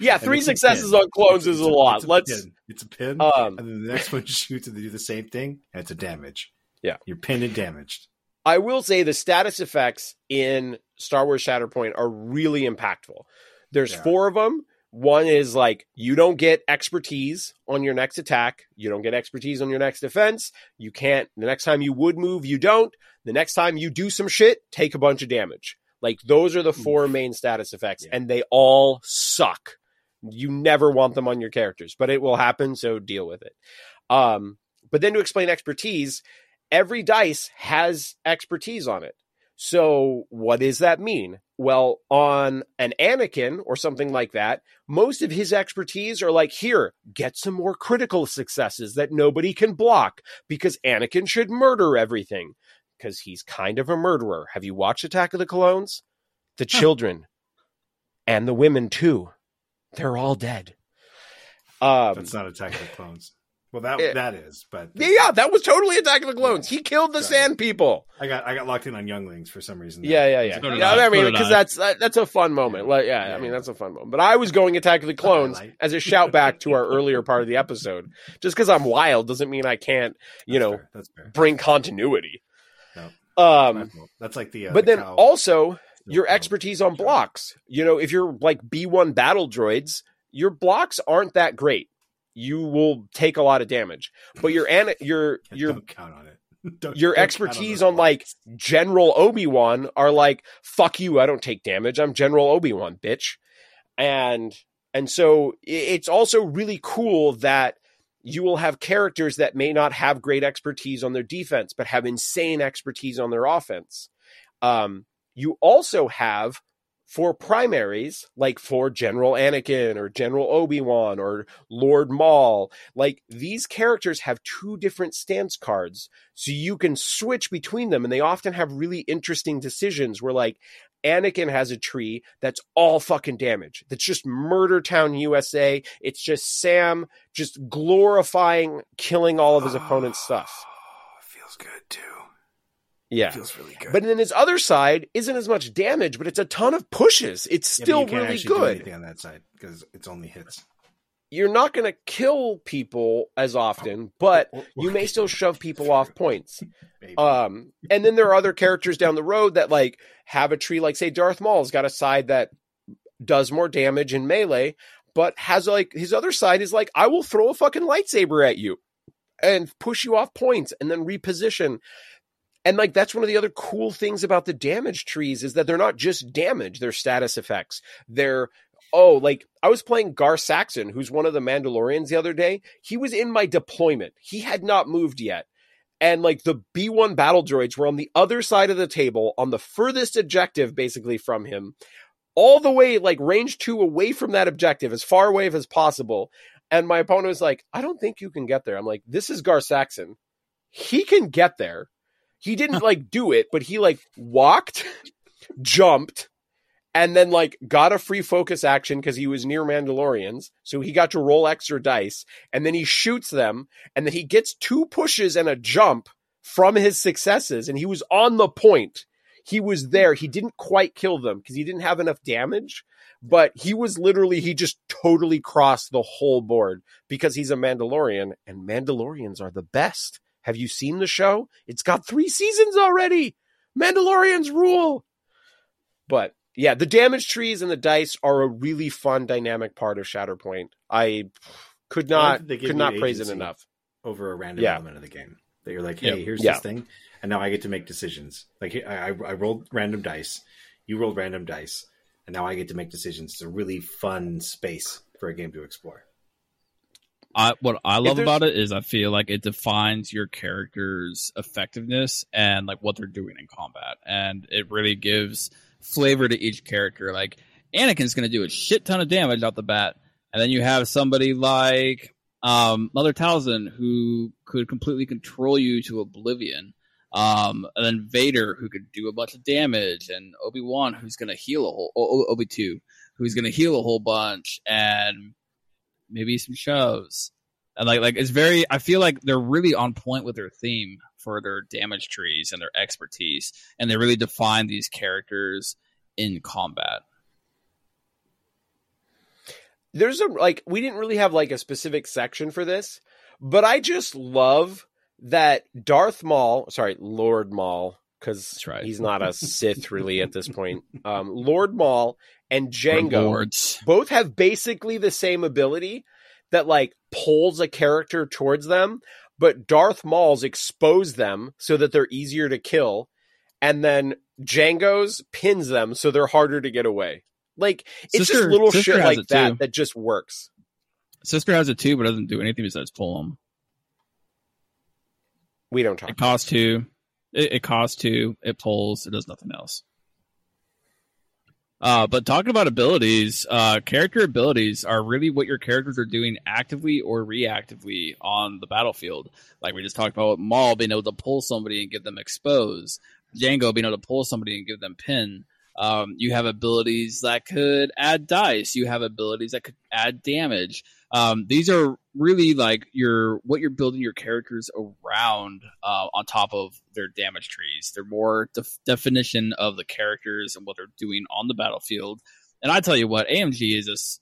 Yeah, three successes on clones It's is a lot. it's Let's, pin. It's a pin. um, and then the next one (laughs) shoots and they do the same thing, and it's a damage. Yeah. You're pinned and damaged. I will say the status effects in Star Wars Shatterpoint are really impactful. There's Yeah. four of them. One is like you don't get expertise on your next attack, you don't get expertise on your next defense. You can't the next time you would move, you don't. The next time you do some shit, take a bunch of damage. Like those are the four main status effects Yeah. and they all suck. You never want them on your characters, but it will happen, so deal with it. Um but then to explain expertise, every dice has expertise on it. So, what does that mean? Well, on an Anakin or something like that, most of his expertise are like, here, get some more critical successes that nobody can block because Anakin should murder everything because he's kind of a murderer. Have you watched Attack of the Clones? The children and the women, too. They're all dead. Um, That's not Attack of the Clones. Well, that Eh. that is, but yeah, that was totally Attack of the Clones. He killed the Sorry. Sand People. I got I got locked in on Younglings for some reason. Yeah, yeah, yeah. So yeah I. I mean, because that's that, that's a fun moment. Like, yeah, Yeah, I mean, that's a fun moment. But I was going Attack of the (laughs) Clones as a shout back to our earlier part of the episode. Just because I'm wild doesn't mean I can't, you That's know, fair. that's fair. bring continuity. No. Um, that's like the. Uh, but the then cow- also your cow. expertise on blocks. You know, if you're like B1 battle droids, your blocks aren't that great. You will take a lot of damage, but your ana- your (laughs) your don't count on it. (laughs) Don't- your don't expertise those on like. General Obi Wan are like, fuck you, I don't take damage. I'm General Obi Wan, bitch. And and so it's also really cool that you will have characters that may not have great expertise on their defense, but have insane expertise on their offense. Um, you also have for primaries, like for General Anakin or General Obi Wan or Lord Maul, like these characters have two different stance cards. So you can switch between them. And they often have really interesting decisions where, like, Anakin has a tree that's all fucking damage. That's just Murder Town USA. It's just Sam just glorifying killing all of his opponent's stuff. (sighs) Feels good too. Yeah. Feels really good. But then his other side isn't as much damage, but it's a ton of pushes. It's Yeah, still can't really good. on that side because it's only hits. You're not going to kill people as often, but you may still shove people off (laughs) points. Um, and then there are other characters down the road that like have a tree, like say Darth Maul's got a side that does more damage in melee, but has like his other side is like I will throw a fucking lightsaber at you and push you off points and then reposition. And like that's one of the other cool things about the damage trees is that they're not just damage, they're status effects. They're oh, like I was playing Gar Saxon, who's one of the Mandalorians the other day. He was in my deployment. He had not moved yet. And like the B1 battle droids were on the other side of the table on the furthest objective basically from him, all the way like range two away from that objective, as far away as possible. And my opponent was like, I don't think you can get there. I'm like, this is Gar Saxon. He can get there. He didn't like do it, but he like walked, jumped, and then like got a free focus action because he was near Mandalorians. So he got to roll extra dice, and then he shoots them, and then he gets two pushes and a jump from his successes, and he was on the point. He was there. He didn't quite kill them because he didn't have enough damage, but he was literally he just totally crossed the whole board because he's a Mandalorian, and Mandalorians are the best. Have you seen the show? It's got three seasons already. Mandalorians rule. But yeah, the damage trees and the dice are a really fun dynamic part of Shatterpoint. I could not give could not praise it enough. over a random Yeah. element of the game. That you're like, hey, here's Yeah. this thing, and now I get to make decisions. Like I, I, I rolled random dice, you rolled random dice, and now I get to make decisions. It's a really fun space for a game to explore. I, what I love about it is I feel like it defines your character's effectiveness and like what they're doing in combat, and it really gives flavor to each character. Like Anakin's going to do a shit ton of damage out the bat, and then you have somebody like um, Mother Talzin who could completely control you to oblivion. Um, and then Vader who could do a bunch of damage, and Obi Wan who's going to heal a whole Obi two who's going to heal a whole bunch, and maybe some shows. And like like it's very I feel like they're really on point with their theme for their damage trees and their expertise and they really define these characters in combat. there's a like we didn't really have like a specific section for this, but I just love that Darth Maul, sorry, Lord Maul, because right. he's not a (laughs) Sith really at this point. Um, Lord Maul and Django Rewards. both have basically the same ability that like pulls a character towards them, but Darth Maul's expose them so that they're easier to kill, and then Django's pins them so they're harder to get away. Like it's just little Sister shit like that too. that just works. Sister has it too, but doesn't do anything besides pull them. We don't talk. It costs two. It, it costs two. It pulls. It does nothing else. Uh, but talking about abilities, uh, character abilities are really what your characters are doing actively or reactively on the battlefield. Like we just talked about Maul being able to pull somebody and get them exposed, Django being able to pull somebody and give them pin. Um, you have abilities that could add dice. You have abilities that could add damage. Um, these are really like your what you're building your characters around uh, on top of their damage trees. They're more def- definition of the characters and what they're doing on the battlefield. And I tell you what, AMG is just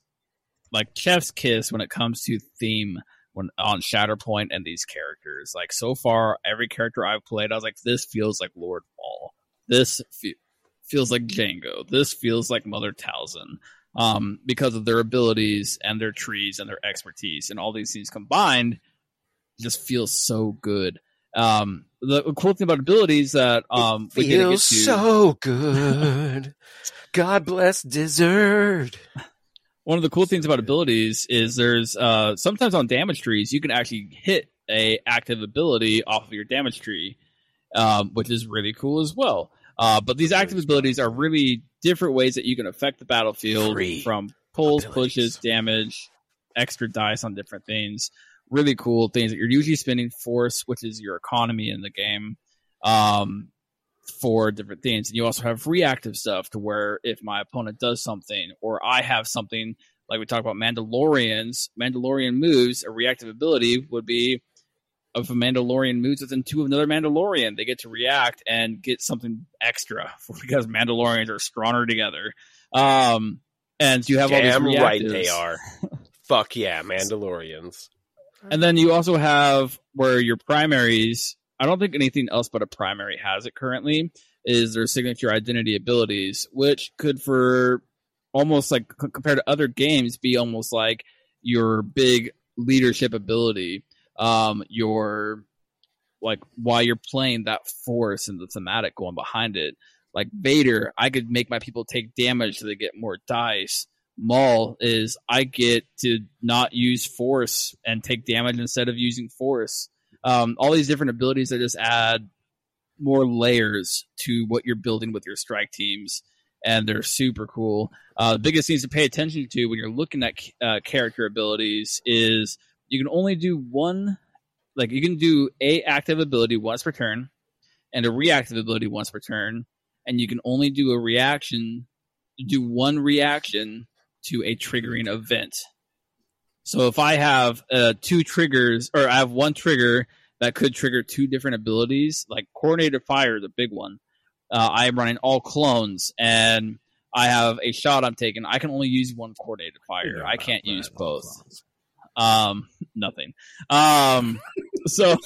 like chef's kiss when it comes to theme when on Shatterpoint and these characters. Like so far, every character I've played, I was like, this feels like Lord Maul. This fe- feels like Django. This feels like Mother Talzin um, because of their abilities and their trees and their expertise and all these things combined just feels so good. Um, the cool thing about abilities that um, we didn't get to so good. God bless Dizzard. (laughs) one of the cool things about abilities is there's uh, sometimes on damage trees you can actually hit a active ability off of your damage tree, um, which is really cool as well. Uh, but these active abilities are really different ways that you can affect the battlefield Free from pulls, pushes, damage, extra dice on different things. Really cool things that you're usually spending force, which is your economy in the game, um, for different things. And you also have reactive stuff to where if my opponent does something or I have something like we talked about Mandalorians, Mandalorian moves, a reactive ability would be if a Mandalorian moves within two of another Mandalorian, they get to react and get something extra (laughs) because Mandalorians are stronger together. Um, and you have all Damn these right they are. (laughs) Fuck yeah, Mandalorians. And then you also have where your primaries, I don't think anything else but a primary has it currently, is their signature identity abilities, which could for almost like compared to other games be almost like your big leadership ability. Um, your like while you're playing that force and the thematic going behind it. Like Vader, I could make my people take damage so they get more dice. Maul is I get to not use force and take damage instead of using force. Um, all these different abilities that just add more layers to what you're building with your strike teams, and they're super cool. Uh, the biggest things to pay attention to when you're looking at uh, character abilities is you can only do one, like you can do a active ability once per turn, and a reactive ability once per turn, and you can only do a reaction, do one reaction to a triggering event. So if I have uh, two triggers, or I have one trigger that could trigger two different abilities, like coordinated fire the big one. Uh, I am running all clones, and I have a shot I'm taking. I can only use one coordinated fire. I can't use both. Um, nothing. Um, so.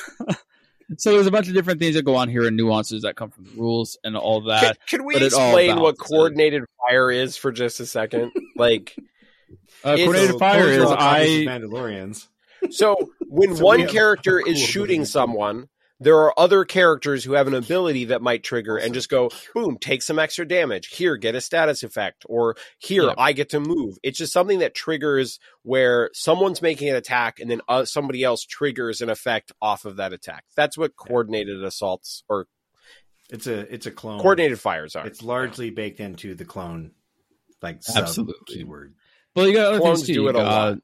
So there's a bunch of different things that go on here and nuances that come from the rules and all Can, that. can we but explain what coordinated fire is for just a second? Like, Uh, coordinated So fire is all copies of I Mandalorians. so when So one character cool is shooting abilities. someone, there are other characters who have an ability that might trigger and just go, boom, take some extra damage. Here, get a status effect. Or here, Yeah. I get to move. It's just something that triggers where someone's making an attack and then uh, somebody else triggers an effect off of that attack. That's what coordinated assaults or It's a it's a clone. coordinated fires are. It's largely baked into the clone, like sub Absolutely. keyword. well, you got other Clones things too. do You it a lot.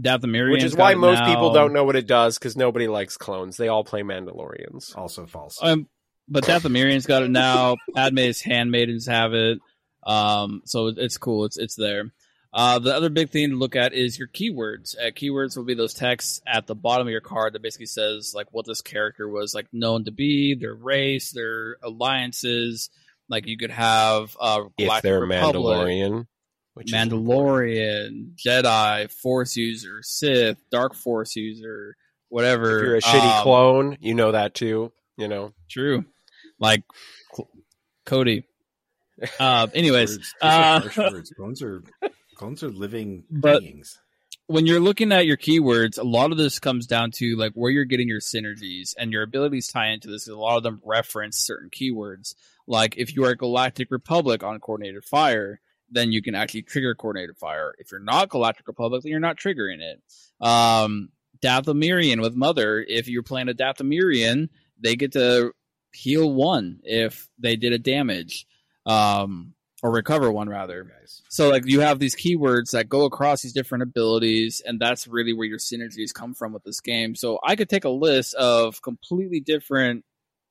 Got Dathomirians Which is why most now. people don't know what it does because nobody likes clones. They all play Mandalorians. Also false. Um, but Dathomirians got it now. (laughs) Padme's handmaidens have it. Um, so it's cool. It's it's there. Uh, the other big thing to look at is your keywords. Uh, keywords will be those texts at the bottom of your card that basically says like what this character was like known to be, their race, their alliances. Like you could have uh, If they're Republic, Mandalorian. Which is. Mandalorian, Jedi, Force user, Sith, Dark Force user, whatever. If you're a shitty Um, clone, you know that too. You know. True. Like Cl- Cody. Uh, (laughs) anyways, Words- uh, words. Clones are clones are living But- beings. when you're looking at your keywords, a lot of this comes down to like where you're getting your synergies and your abilities tie into this. A lot of them reference certain keywords. Like if you are Galactic Republic on Coordinated Fire, then you can actually trigger Coordinated Fire. If you're not Galactic Republic, then you're not triggering it. Um, Dathomirian with Mother, if you're playing a Dathomirian, they get to heal one if they did a damage, um, or recover one rather. Guys. So like you have these keywords that go across these different abilities, and that's really where your synergies come from with this game. So I could take a list of completely different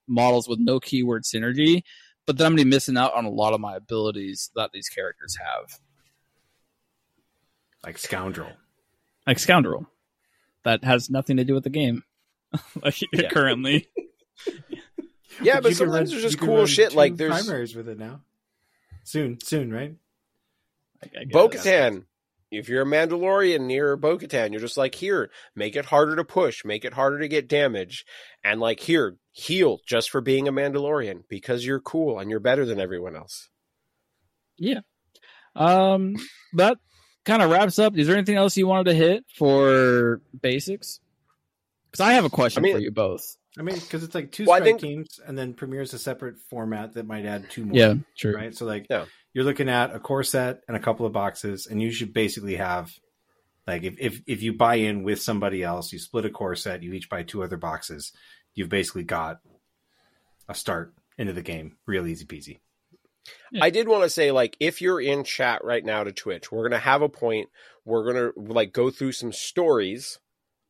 models with no keyword synergy, but then I'm gonna be missing out on a lot of my abilities that these characters have. Like scoundrel. Like Scoundrel. That has nothing to do with the game. (laughs) like Yeah. currently. (laughs) Yeah, but you can sometimes run- there's just you can cool run shit. two Like there's primaries with it now. Soon, soon, right? I. Bo Katan. If you're a Mandalorian near Bo Katan, you're just like, here, make it harder to push, make it harder to get damage. And like, here, heal just for being a Mandalorian because you're cool and you're better than everyone else. Yeah. Um that kind of wraps up. Is there anything else you wanted to hit for basics? Because I have a question I mean- for you both. I mean, because it's like two Well, strike think- teams, and then Premier's a separate format that might add two more. Yeah, true. right? So like, Yeah. you're looking at a core set and a couple of boxes, and you should basically have like if if if you buy in with somebody else, you split a core set, you each buy two other boxes, you've basically got a start into the game, real easy peasy. Yeah. I did want to say, like, if you're in chat right now to Twitch, we're gonna have a point. We're gonna like go through some stories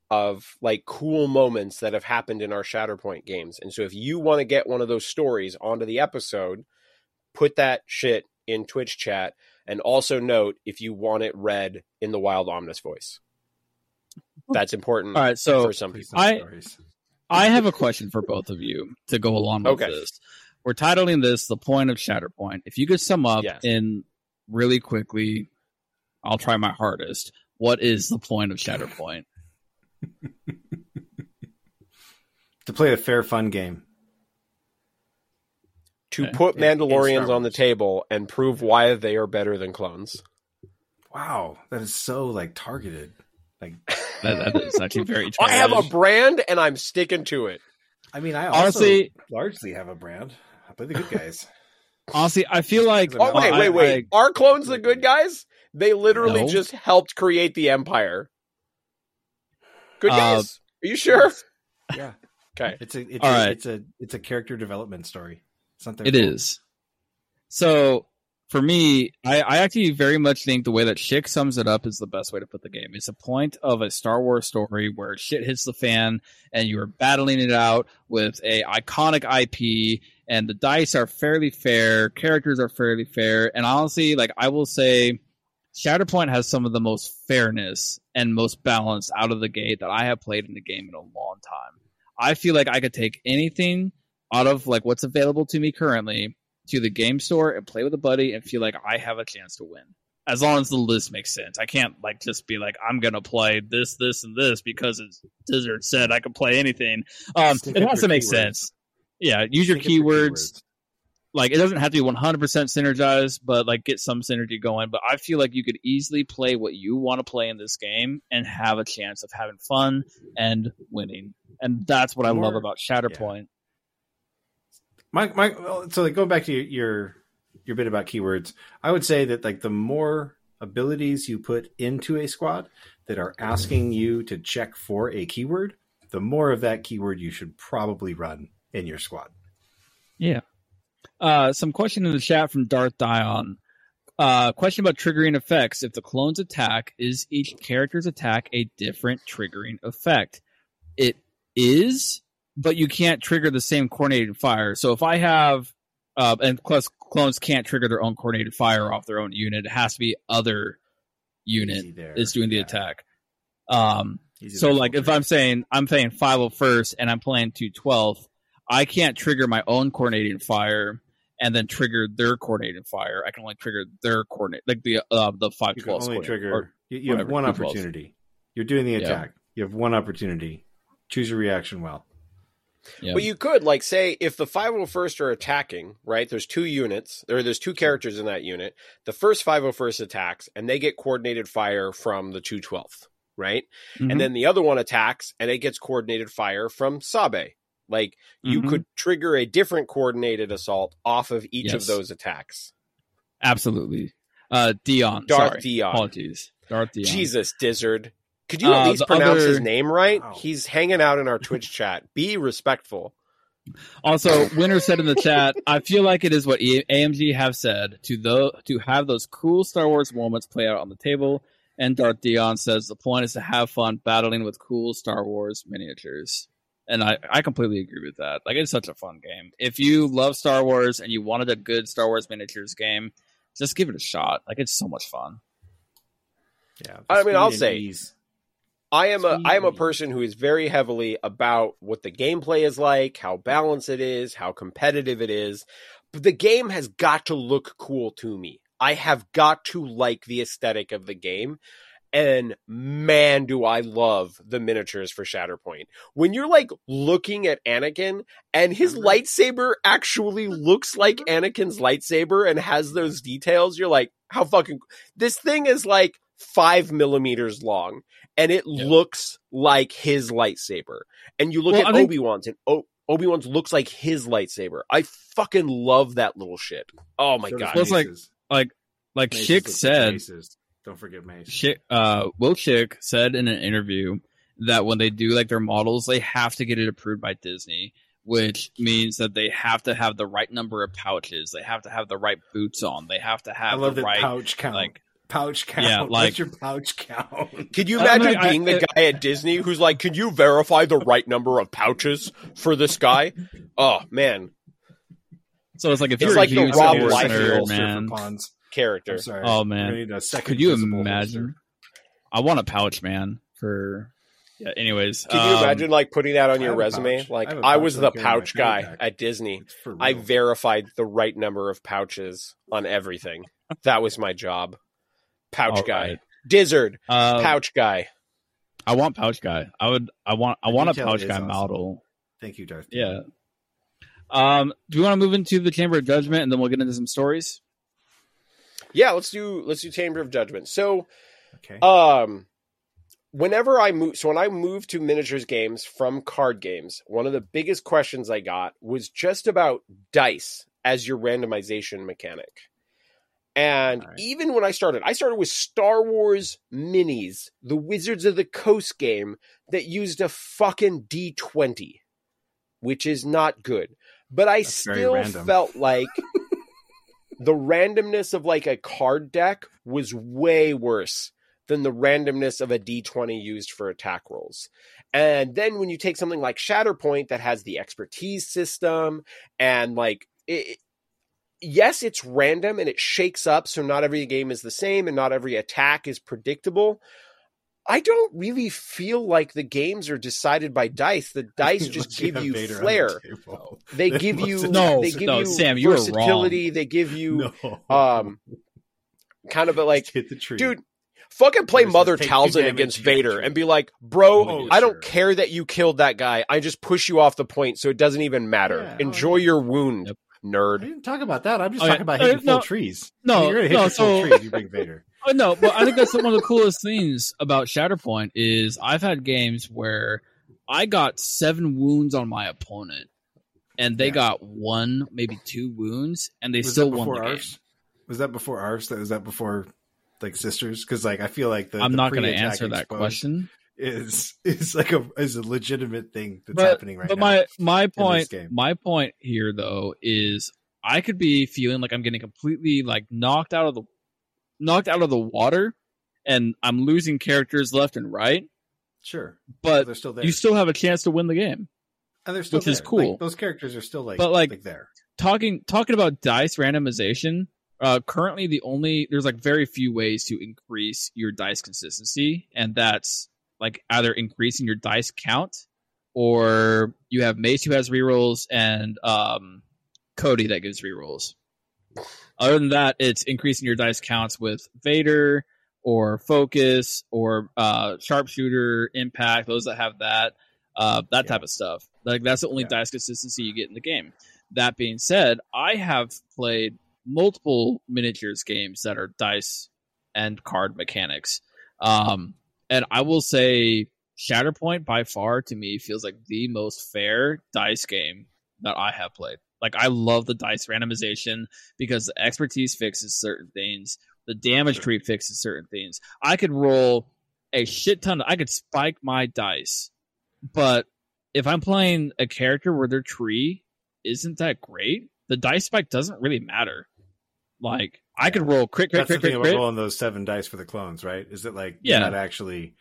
of like cool moments that have happened in our Shatterpoint games. And so if you want to get one of those stories onto the episode, put that shit in Twitch chat. And also note if you want it read in the wild omnis voice. That's important All right, so for some people. I- Stories. I have a question for both of you to go along with Okay. this. We're titling this "The Point of Shatterpoint." If you could sum up Yes. in really quickly, I'll try my hardest. What is the point of Shatterpoint? (laughs) to play a fair, fun game. to Okay. put In- in Mandalorians on the table and prove why they are better than clones. Wow, that is so like targeted. Like, That, that is actually (laughs) very. I have a brand and I'm sticking to it. I mean, I also Honestly- largely have a brand. I play the good guys. honestly. I feel like. Oh wait, wait, wait. I- Are clones the good guys? They literally No. just helped create the empire. Good Uh, guys. Are you sure? yeah, Okay. it's a it's All a, right. it's a it's a character development story. Something It is. So for me, I, I actually very much think the way that Shick sums it up is the best way to put the game. It's a point of a Star Wars story where shit hits the fan and you are battling it out with a iconic IP and the dice are fairly fair, characters are fairly fair, and honestly, like I will say Shatterpoint has some of the most fairness and most balance out of the gate that I have played in the game in a long time. I feel like I could take anything out of like what's available to me currently to the game store and play with a buddy and feel like I have a chance to win. As long as the list makes sense. I can't like just be like, I'm gonna play this, this, and this because it's Dizzard said I could play anything. Um Stick it has to make keywords. sense. Yeah, use your Stick up keywords. Like it doesn't have to be 100% synergized, but like get some synergy going. But I feel like you could easily play what you want to play in this game and have a chance of having fun and winning. And that's what I love about Shatterpoint. My my so like going back to your, your your bit about keywords, I would say that like the more abilities you put into a squad that are asking you to check for a keyword, the more of that keyword you should probably run in your squad. Yeah. Uh, some question in the chat from Darth Dion. Uh, question about triggering effects. If the clones attack, is each character's attack a different triggering effect? It is, but you can't trigger the same coordinated fire. So if I have, uh, and plus clones can't trigger their own coordinated fire off their own unit. It has to be other unit there. is doing the Yeah. attack. Um, Easy so like if I'm saying I'm playing 501st and I'm playing 212th, I can't trigger my own coordinating fire and then trigger their coordinating fire. I can only trigger their coordinate like the uh the you 512 only trigger or- you, you have one 212s. opportunity. You're doing the Yeah. attack. You have one opportunity. Choose your reaction well. Yeah. But you could like say if the 501st are attacking, right? There's two units, or there's two characters in that unit. The first 501st attacks and they get coordinated fire from the 212th, right? Mhm. And then the other one attacks and it gets coordinated fire from Sabe. Like you Mhm. could trigger a different coordinated assault off of each of those attacks. absolutely. Uh Dion. Darth sorry. Dion. Apologies. Darth Dion. Jesus, Dizzard. Could you at Uh, least pronounce other- his name right? Wow. He's hanging out in our Twitch chat. Be respectful. Also, Winter said in the chat, I feel like it is what E- AMG have said to the to have those cool Star Wars moments play out on the table. And Darth Dion says the point is to have fun battling with cool Star Wars miniatures. And I, I completely agree with that. Like it's such a fun game. If you love Star Wars and you wanted a good Star Wars miniatures game, just give it a shot. Like it's so much fun. Yeah. I mean, I'll say- ease. I am a I am a person who is very heavily about what the gameplay is like, how balanced it is, how competitive it is. But the game has got to look cool to me. I have got to like the aesthetic of the game. And man, do I love the miniatures for Shatterpoint. When you're like looking at Anakin and his mm-hmm. lightsaber actually looks like mm-hmm. Anakin's lightsaber and has those details, you're like, how fucking, this thing is like five millimeters long and it Yeah. looks like his lightsaber. And you look Well, at I think- Obi Wan's, and o- Obi Wan's looks like his lightsaber. I fucking love that little shit. Oh my So god! Well, it's like- Like like Mace's Shick said, Mace's. Don't forget Mace. Shick, uh, Will Shick said in an interview that when they do like their models, they have to get it approved by Disney. which means that they have to have the right number of pouches. They have to have the right boots on. They have to have I have love the that right pouch count. like pouch count. Yeah, (laughs) What's like- your pouch count? Could you I don't imagine I- being the guy at Disney who's like, "Could you verify the right number of pouches for this guy?" Oh man, so. It's like if It's you're like a the Rob Liefeld nerd, holster for man. pawns. character. I'm sorry. Oh man, gonna need a second could you imagine? holster. I want a pouch, man. For yeah. Anyways, Could you um, imagine like putting that on I your resume? pouch. Like I have a I pouch was the I carry in my pouch guy at Disney. I verified the right number of pouches on everything. That was my job. Pouch all guy. right. Dizzard. Uh, pouch guy. I want pouch guy. I would. I want. I The want a pouch guy awesome. model. Thank you, Darth. Yeah. Um. Do we want to move into the Chamber of Judgment and then we'll get into some stories? Yeah, let's do let's do Chamber of Judgment. So Okay. Um, whenever I move, so when I moved to miniatures games from card games, one of the biggest questions I got was just about dice as your randomization mechanic. And Alright. even when I started, I started with Star Wars Minis, the Wizards of the Coast game that used a fucking D20, which is not good. But I That's still felt (laughs) like the randomness of like a card deck was way worse than the randomness of a d20 used for attack rolls. And then when you take something like Shatterpoint that has the expertise system and like it, yes, it's random and it shakes up so not every game is the same and not every attack is predictable. I don't really feel like the games are decided by dice. The (laughs) dice just give you Vader on the flair. They Then give you No, they give no, you Sam, you were wrong. versatility. They give you no. um kind of a like Just hit the tree, dude fucking play Versus Mother take Talzin against Vader and be like, bro, Oh, I don't sure. care that you killed that guy. I just push you off the point so it doesn't even matter. Yeah, Enjoy oh, your wound, Yep. I nerd. didn't talk about that. I'm just Oh, talking yeah. about hitting Uh, no. full trees. No, you're gonna hit no, the full so- tree if you bring Vader. (laughs) Oh, no, but I think that's one of the (laughs) coolest things about Shatterpoint is I've had games where I got seven wounds on my opponent, and they Yeah. got one, maybe two wounds, and they Was still that won the before game. Arfs? Was that before Arfs? That was that before like sisters? Because like I feel like the I'm the not going to pre-attack answer that question. Is is like a is a legitimate thing that's but, happening right but now. But my my point my point here though is I could be feeling like I'm getting completely like knocked out of the knocked out of the water and I'm losing characters left and right, sure, but they're still there. you still have a chance to win the game. and they're still which is cool. Like, those characters are still like, But, like- like there. Talking talking about dice randomization, uh currently the only there's like very few ways to increase your dice consistency and that's like either increasing your dice count or you have Mace who has rerolls and um Cody that gives rerolls. Other than that, it's increasing your dice counts with Vader or Focus or uh, Sharpshooter, Impact, those that have that, uh, that type of stuff. Like that's the only Yeah. dice consistency you get in the game. That being said, I have played multiple miniatures games that are dice and card mechanics. Um, and I will say Shatterpoint by far to me feels like the most fair dice game that I have played. Like I love the dice randomization because the expertise fixes certain things, the damage tree fixes certain things. I could roll a shit ton. Of, I could spike my dice, but if I'm playing a character where their tree isn't that great, the dice spike doesn't really matter. Like I could roll crit, crit, That's the crit, thing crit, about crit. rolling those seven dice for the clones, right? Is it like Yeah. you're not actually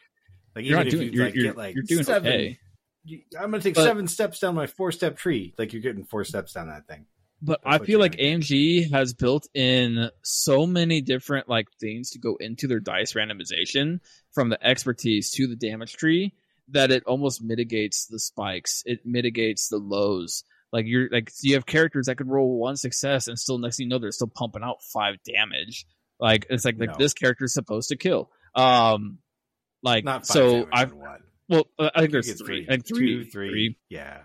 like You're even if doing. you You're, like you're, get like you're doing seven, okay. you- I'm gonna take But- seven steps down my four step tree. Like you're getting four steps down that thing. But That's I feel like. AMG has built in so many different like things to go into their dice randomization, from the expertise to the damage tree, that it almost mitigates the spikes. It mitigates the lows. Like you're like you have characters that could roll one success and still next thing you know they're still pumping out five damage. Like it's like like No. this character is supposed to kill. Um, like Not five so I well I think You there's get three, like Two, three, three. three. Yeah.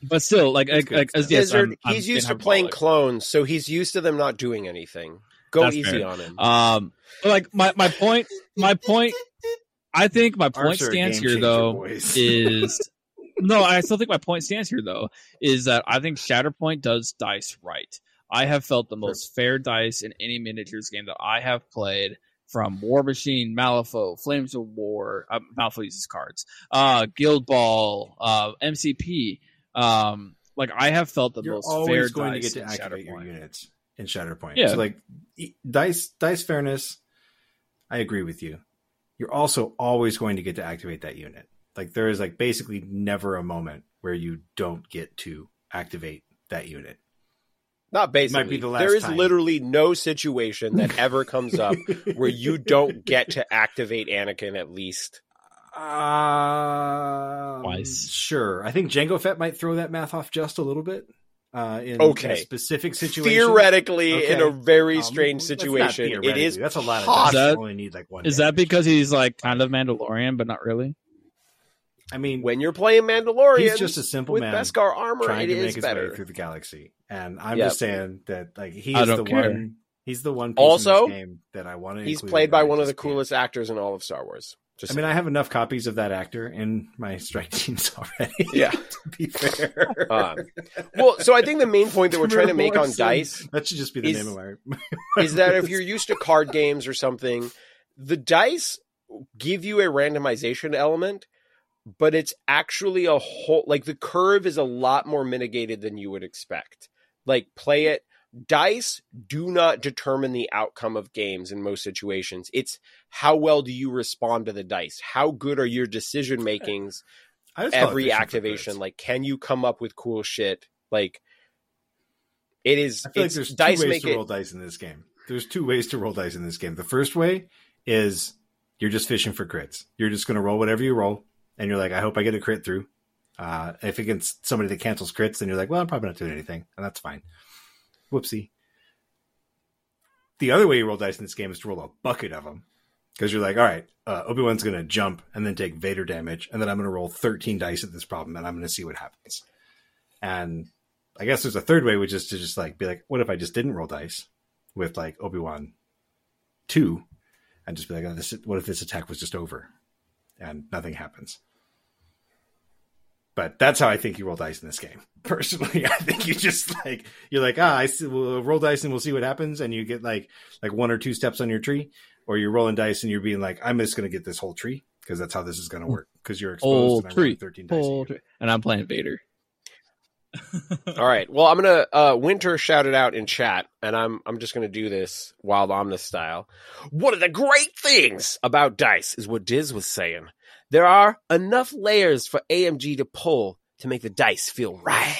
But still, like, That's like, as yes, Dizzard, I'm- I'm he's used to playing clones, so he's used to them not doing anything. Go That's easy fair. on him. Um, but like my my point, my point, I think my point Arms are a stands here though is (laughs) no, I still think my point stands here though is that I think Shatterpoint does dice right. I have felt the most fair dice in any miniatures game that I have played. From War Machine, Malifaux, Flames of War, uh, Malifaux uses cards, uh, Guild Ball, uh, MCP, um, like I have felt the You're most always fair going to get to in activate your units in Shatterpoint. Yeah. So like dice dice fairness, I agree with you. You're also always going to get to activate that unit. Like there is like basically never a moment where you don't get to activate that unit. Not basically. Might be the last there is time. literally no situation that ever comes up (laughs) where you don't get to activate Anakin at least. Um, Twice. Sure. I think Django Fett might throw that math off just a little bit. Uh, in, in Okay. a specific situation. Theoretically, in a very Um, strange situation, it theoretically. is That's a lot of possible. that- only need like one. Is damage. that because he's like kind of Mandalorian, but not really? I mean, when you're playing Mandalorian. He's just a simple with man Beskar armor. trying It to make is his way better. through the galaxy, and I'm Yep. just saying that like he I is the care. one. He's the one. Piece Also, in this game that I want to. He's include played by one of the just can't. coolest actors in all of Star Wars. Just I mean, I have enough copies of that actor in my strike (laughs) teams already. Yeah. (laughs) to be fair. Um, well, so I think the main point that we're trying to make on dice That should just be the is- name of our. (laughs) is that if you're used to card games or something, the dice give you a randomization element, but it's actually a whole like the curve is a lot more mitigated than you would expect. Like play it dice do not determine the outcome of games in most situations. It's how well do you respond to the dice? How good are your decision (laughs) makings I just call it every activation? Like can you come up with cool shit? Like it is I feel like there's dice two ways make to it roll dice in this game. There's two ways to roll dice in this game. The first way is you're just fishing for crits. You're just going to roll whatever you roll, and you're like, I hope I get a crit through. Uh, if against somebody that cancels crits, then you're like, well, I'm probably not doing anything, and that's fine. Whoopsie. The other way you roll dice in this game is to roll a bucket of them. Because you're like, all right, uh, Obi Wan's going to jump and then take Vader damage, and then I'm going to roll 13 dice at this problem, and I'm going to see what happens. And I guess there's a third way, which is to just like be like, what if I just didn't roll dice with like Obi Wan two, and just be like, oh, this, what if this attack was just over, and nothing happens. But that's how I think you roll dice in this game. (laughs) Personally, I think you just like you're like, ah, I see, we'll roll dice and we'll see what happens, and you get like like one or two steps on your tree, or you're rolling dice and you're being like, I'm just going to get this whole tree because that's how this is going to work because you're exposed Whole and I'm rolling tree, 13 dice. a tree. And I'm playing Vader. All right. Well, I'm gonna uh Winter shout it out in chat, and I'm I'm just gonna do this wild omnis style. One of the great things about dice is what Diz was saying. There are enough layers for AMG to pull to make the dice feel right.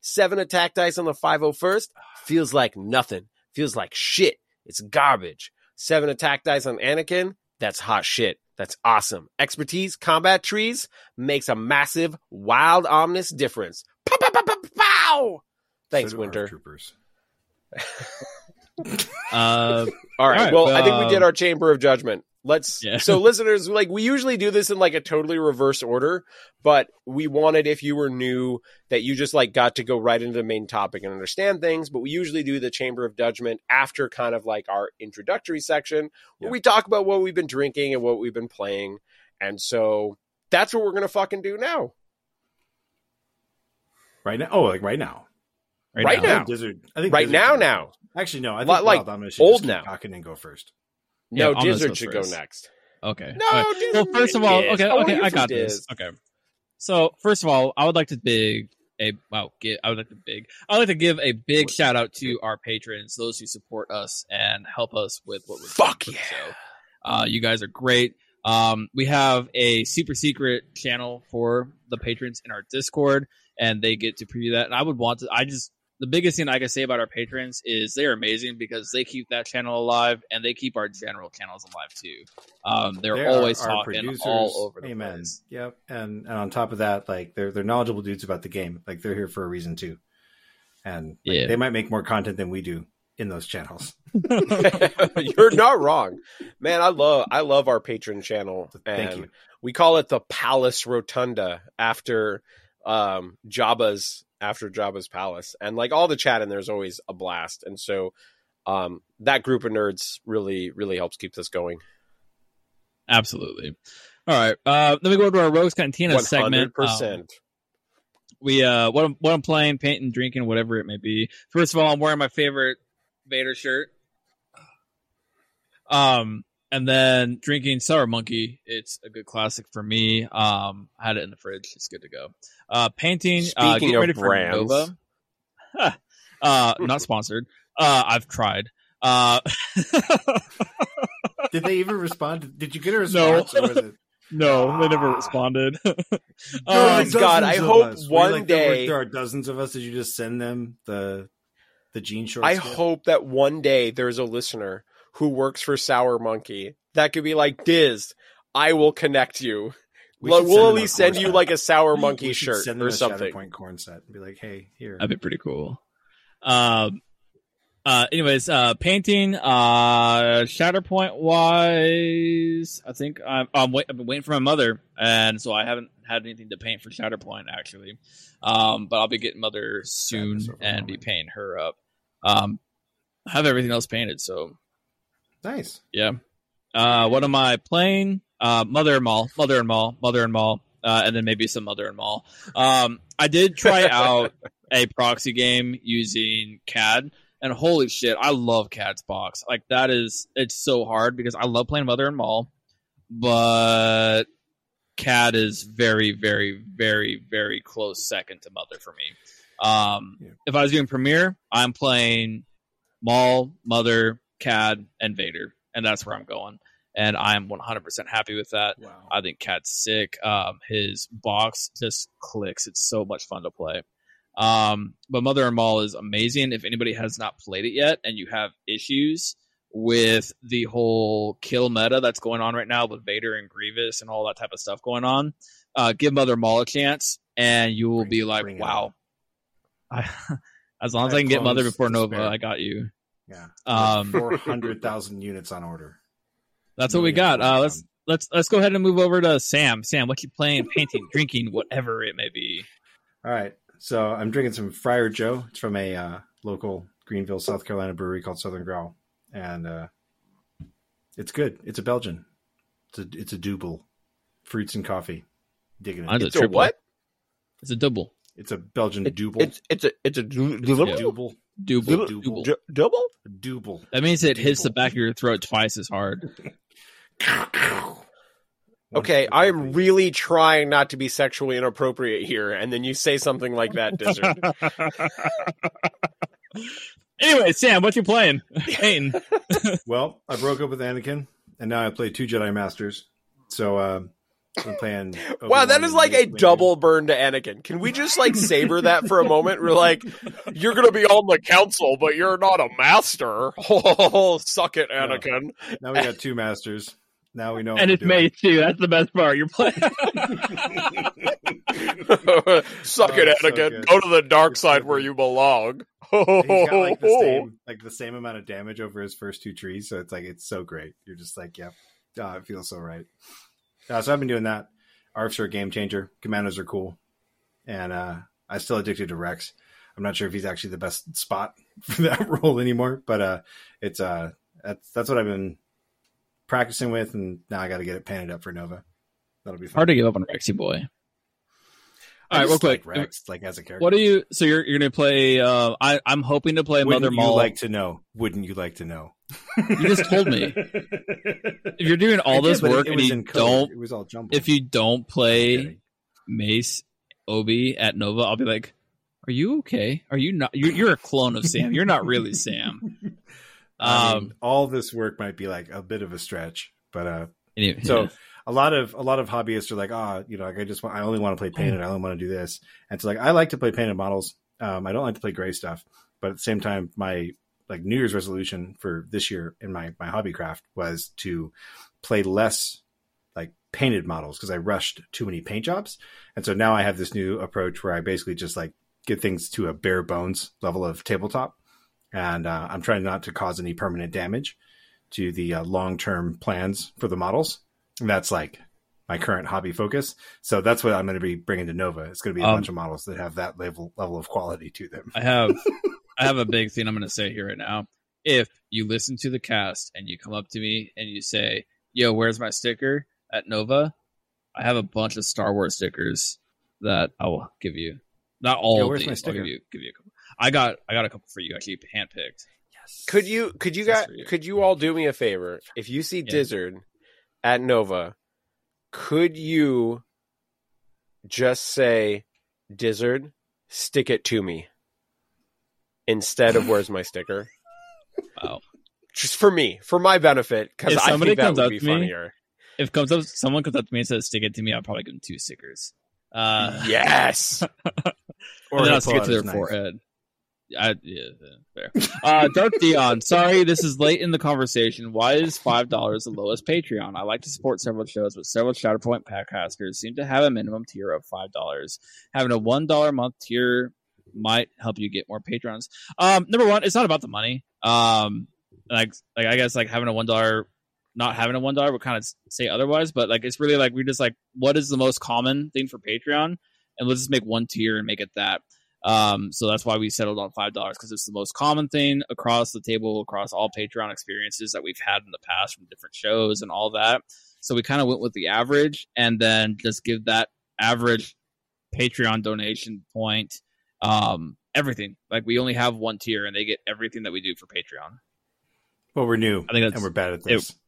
Seven attack dice on the 501st feels like nothing. Feels like shit. It's garbage. Seven attack dice on Anakin, that's hot shit. That's awesome. Expertise, combat trees makes a massive, wild, ominous difference. Pow, pow, pow, pow, pow! Thanks, So Winter. Troopers. (laughs) Uh, All right. All right, well, I think we um, did our chamber of judgment. Let's. Yeah. So, listeners, like we usually do this in like a totally reverse order, but we wanted if you were new that you just like got to go right into the main topic and understand things. But we usually do the chamber of judgment after kind of like our introductory section where Yeah. we talk about what we've been drinking and what we've been playing, and so that's what we're gonna fucking do now. Right now? Oh, like right now. right, Right now. think I think Right now, now. Actually, no. I think Like- Wild should old now. and go first. No, Yeah, Dizzard should first. go next. Okay. No, All right. Diz- Well, first of all, Diz. okay, I okay, I got this. Okay. So first of all, I would like to big a wow, get, I would like to big. I would like to give a big shout out to our patrons, those who support us and help us with what we're doing Fuck for the yeah. show. Uh, you guys are great. Um, we have a super secret channel for the patrons in our Discord, and they get to preview that. And I would want to. I just the biggest thing I can say about our patrons is they're amazing because they keep that channel alive and they keep our general channels alive too. Um, they're They always are our talking all over the Amen. place. Yep. And and on top of that, like they're they're knowledgeable dudes about the game. Like they're here for a reason too. And like, Yeah. they might make more content than we do in those channels. (laughs) (laughs) You're not wrong, man. I love I love our patron channel, Thank and you. we call it the Palace Rotunda after um Jabba's after Jabba's palace, and like all the chat in there is always a blast, and so um that group of nerds really really helps keep this going. Absolutely. All right. Uh, then we go to our Rose Cantina One segment. hundred Um, we uh, what I'm what I'm playing, painting, drinking, whatever it may be. First of all, I'm wearing my favorite Vader shirt. Um, and then drinking Sour Monkey. It's a good classic for me. Um, I had it in the fridge. It's good to go. Uh, painting. uh, Speaking getting of ready for brands. Nova. Huh. (laughs) uh, not sponsored. Uh, I've tried. Uh, (laughs) Did they even respond? Did you get a response? Or was it, (laughs) no, they never responded. There my um, God, I hope us. One like, there were- day- there are dozens of us. Did you just send them the the jean shorts? I gift? hope that one day there's a listener who works for Sour Monkey that could be like, Diz, I will connect you. We Well, should we'll at least send corn you set. like a Sour (laughs) Monkey should shirt send them or a something. Shatterpoint corn set and be like, hey, here. That'd be pretty cool. Um. Uh. Anyways, uh, painting. Uh, Shatterpoint wise, I think I'm. I'm wait, I've been waiting for my mother, and so I haven't had anything to paint for Shatterpoint actually. Um, but I'll be getting mother soon and be moment. painting her up. Um, I have everything else painted, so Nice. yeah. Uh, what am I playing? Uh, Mother and Maul, Mother and Maul, Mother and Maul, uh, and then maybe some Mother and Maul. Um, I did try (laughs) out a proxy game using Cad, and holy shit, I love Cad's box. Like that is, it's so hard because I love playing Mother and Maul, but Cad is very, very, very, very close second to Mother for me. Um, Yeah. if I was doing Premiere, I'm playing Maul, Mother, Cad, and Vader, and that's where I'm going. And I'm 100% happy with that. Wow. I think Cad's sick. Um, his box just clicks. It's so much fun to play. Um, but Mother and Maul is amazing. If anybody has not played it yet and you have issues with the whole kill meta that's going on right now with Vader and Grievous and all that type of stuff going on, uh, give Mother Maul a chance and you will Bring- be like, wow. I, (laughs) as long as I I can get Mother before Nova. I got you. Yeah. Um, Four hundred thousand units on order. That's what we got. Uh, let's let's let's go ahead and move over to Sam. Sam, what you playing, painting, (laughs) drinking, whatever it may be. All right. So I'm drinking some Friar Joe. It's from a uh, local Greenville, South Carolina brewery called Southern Growl, and uh, it's good. It's a Belgian. It's a it's a double, fruits and coffee. Digging Mine's it. a It's a triple. what? It's a double, It's a Belgian It- double. It's it's a it's a du- Yeah. double double. double, Double. double. Double. Double. That means it hits the back of your throat twice as hard. (laughs) Okay, I am really trying not to be sexually inappropriate here, and then you say something like that, Dizzard. (laughs) anyway, Sam, what you playing? (laughs) Painting. Well, I broke up with Anakin, and now I play two Jedi Masters. So uh, I'm playing. (laughs) wow, that Obi-Wan is and like a double burn to Anakin. Can we just like savor that for a moment? We're like, (laughs) you're gonna be on the council, but you're not a master. (laughs) Oh, suck it, Anakin. Now we got two Masters. Now we know. and we're it's doing. May too. That's the best part. You're playing. suck Oh, it, it's so Anakin. Go to the dark It's so side where you belong. He's got like the oh. same, like the same amount of damage over his first two trees. So it's like it's so great. You're just like, yep, oh, it feels so right. Uh, so I've been doing that. Arcs are a game changer. Commandos are cool, and uh, I'm still addicted to Rex. I'm not sure if he's actually the best spot (laughs) for that (laughs) role anymore, but uh, it's uh, that's that's what I've been practicing with, and now I got to get it painted up for Nova. That'll be fun. Hard to give up on Rexy boy. I All right, real quick. like Rex, like as a character. What are you? So you're you're gonna play? Uh, I I'm hoping to play Wouldn't Mother Maul. like to know? Wouldn't you like to know? You just told me. (laughs) if you're doing all I this work it and you don't, it was all jumbled. if you don't play. Mace Obi at Nova, I'll be like, "Are you okay? Are you not? You're, you're a clone of Sam. You're not really Sam." (laughs) I Um. mean, all this work might be like a bit of a stretch, but uh, anyway, so yeah. A lot of a lot of hobbyists are like, ah, you know, like I just want, I only want to play painted, I only want to do this, and so like I like to play painted models. Um, I don't like to play gray stuff, but at the same time, my like New Year's resolution for this year in my my hobby craft was to play less like painted models because I rushed too many paint jobs, and so now I have this new approach where I basically just like get things to a bare bones level of tabletop, and uh, I'm trying not to cause any permanent damage to the uh, long term plans for the models. And that's like my current hobby focus. So that's what I'm going to be bringing to Nova. It's going to be a Um, bunch of models that have that level level of quality to them. I have (laughs) I have a big thing I'm going to say here right now. If you listen to the cast and you come up to me and you say, "Yo, where's my sticker at Nova?" I have a bunch of Star Wars stickers that I will give you. Not all Yo, of where's these. my I'll give you give you a couple. I got I got a couple for you actually handpicked. Yes. Could you could you That's guys for you. could you all do me a favor? If you see Yeah. Dizzard at Nova, could you just say Dizzard, stick it to me instead of where's my sticker? (laughs) Wow. Just for me, for my benefit, because If I somebody think that comes would up be to me- funnier. If comes up, someone comes up to me and says, "Stick it to me," I'll probably give them two stickers. Uh, yes. (laughs) Or and then I'll stick it to their knife. forehead. I, yeah, fair. Uh, Darth Dion, sorry, this is late in the conversation. Why is five dollars the lowest Patreon? I like to support several shows, but several Shatterpoint podcasters seem to have a minimum tier of five dollars. Having a one dollar month tier might help you get more patrons. Um, number one, it's not about the money. Um, like, like I guess like having a one dollar, not having a one dollar would kind of say otherwise, but like it's really like we just like what is the most common thing for Patreon, and let's just make one tier and make it that. Um, so that's why we settled on five dollars because it's the most common thing across the table, across all Patreon experiences that we've had in the past from different shows and all that. So we kind of went with the average, and then just give that average Patreon donation point um, everything. Like we only have one tier, and they get everything that we do for Patreon. Well, we're new, I think and we're bad at this. That's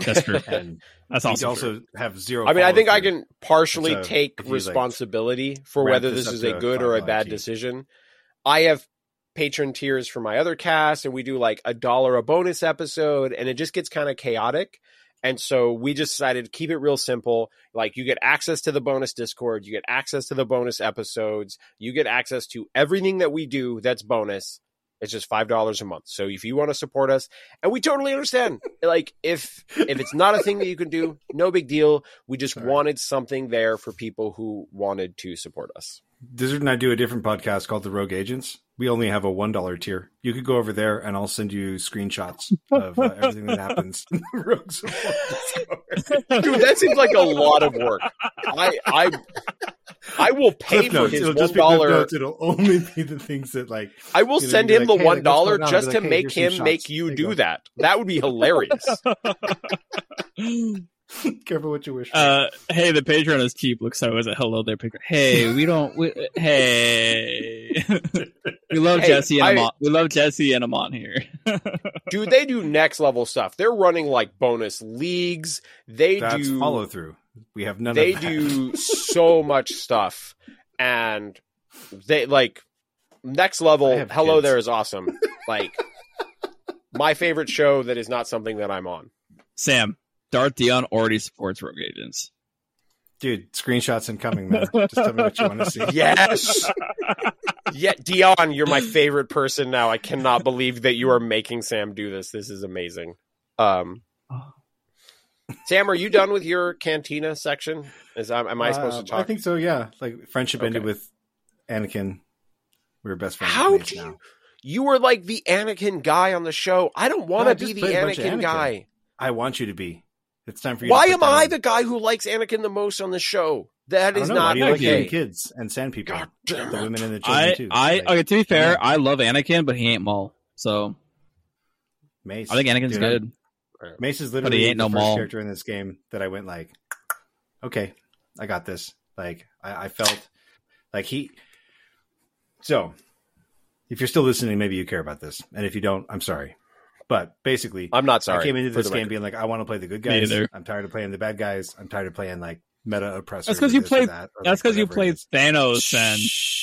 true. (laughs) and That's we also, also true. have zero. I mean, I think I can partially So, take if you, like, responsibility for whether this this is a a good or a bad tier. decision. I have patron tiers for my other cast, and we do like a dollar a bonus episode, and it just gets kind of chaotic. And so we just decided to keep it real simple. Like you get access to the bonus Discord, you get access to the bonus episodes, you get access to everything that we do that's bonus. It's just five dollars a month. So if you want to support us, and we totally understand, (laughs) like if if it's not a thing that you can do, no big deal. We just Sorry. wanted something there for people who wanted to support us. Dizzard and I do a different podcast called The Rogue Agents. We only have a one dollar tier. You could go over there, and I'll send you screenshots of uh, everything that happens in the Rogue Support (laughs) Dude, that seems like a lot of work. I I I will pay for his It'll one just be Cliff dollar. It'll only be the things that like I will you know, send him like, the "Hey, one like, dollar going on?" just I'll to like, "Hey, make him make you do that. That would be hilarious. (laughs) (laughs) Careful what you wish for. Uh, hey, the Patreon is cheap. Looks so is a hello there, Patreon. Hey, we don't. We, hey, we love Hey, Jesse and I- Amon. We love Jesse and Amon here. (laughs) Dude, they do next level stuff. They're running like bonus leagues. They That's do follow through. We have none they of do so much stuff and they like next level hello kids. there is awesome like (laughs) my favorite show that is not something that i'm on Sam, Darth Dion already supports Rogue Agents. Dude, screenshots incoming, man. Just tell me what you want to see. (laughs) yes yeah dion you're my favorite person now i cannot believe that you are making sam do this this is amazing um sam are you done with your cantina section is am, am i supposed Uh, to talk I think so. Yeah, like friendship ended with Anakin. We were best friends. How do you- now. you were like the anakin guy on the show i don't want No, to be the played a bunch of anakin Anakin. guy I want you to be. It's time for you. Why to am put I down- the guy who likes Anakin the most on the show? That is don't is know. Why not do you like okay. kids and sand people? God damn the women and the children I, too. I, Like, okay. To be fair, yeah. I love Anakin, but he ain't Maul. So Mace. I think Anakin's Dude, good. Mace is literally ain't the no first Maul. character in this game that I went like, okay, I got this. Like I, I felt like he. So, if you're still listening, maybe you care about this, and if you don't, I'm sorry. But basically, I'm not sorry. I came into this game record. being like, I want to play the good guys. neither. I'm tired of playing the bad guys. I'm tired of playing like meta oppressors. That's because you played- that, or, That's like, because you played is. Thanos and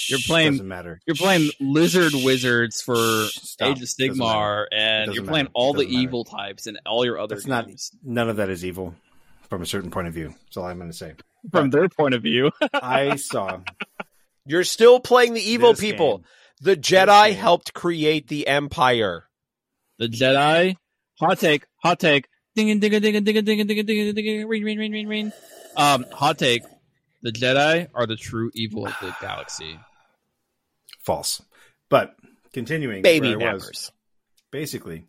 you're playing- Doesn't matter. you're playing Lizard Wizards for Stop. Age of Doesn't. Sigmar, and you're playing matter. all the matter. evil types and all your other That's not- None of that is evil from a certain point of view. That's all I'm going to say. from their point of view. (laughs) I saw You're still playing the evil people. game. The Jedi helped create the Empire the Jedi. Hot take, hot take. Ding and ding and ding and ding and ding and ding and ding and ding ring ring ring ring ring. Um, hot take. The Jedi are the true evil of the galaxy. False. But continuing baby nappers. basically,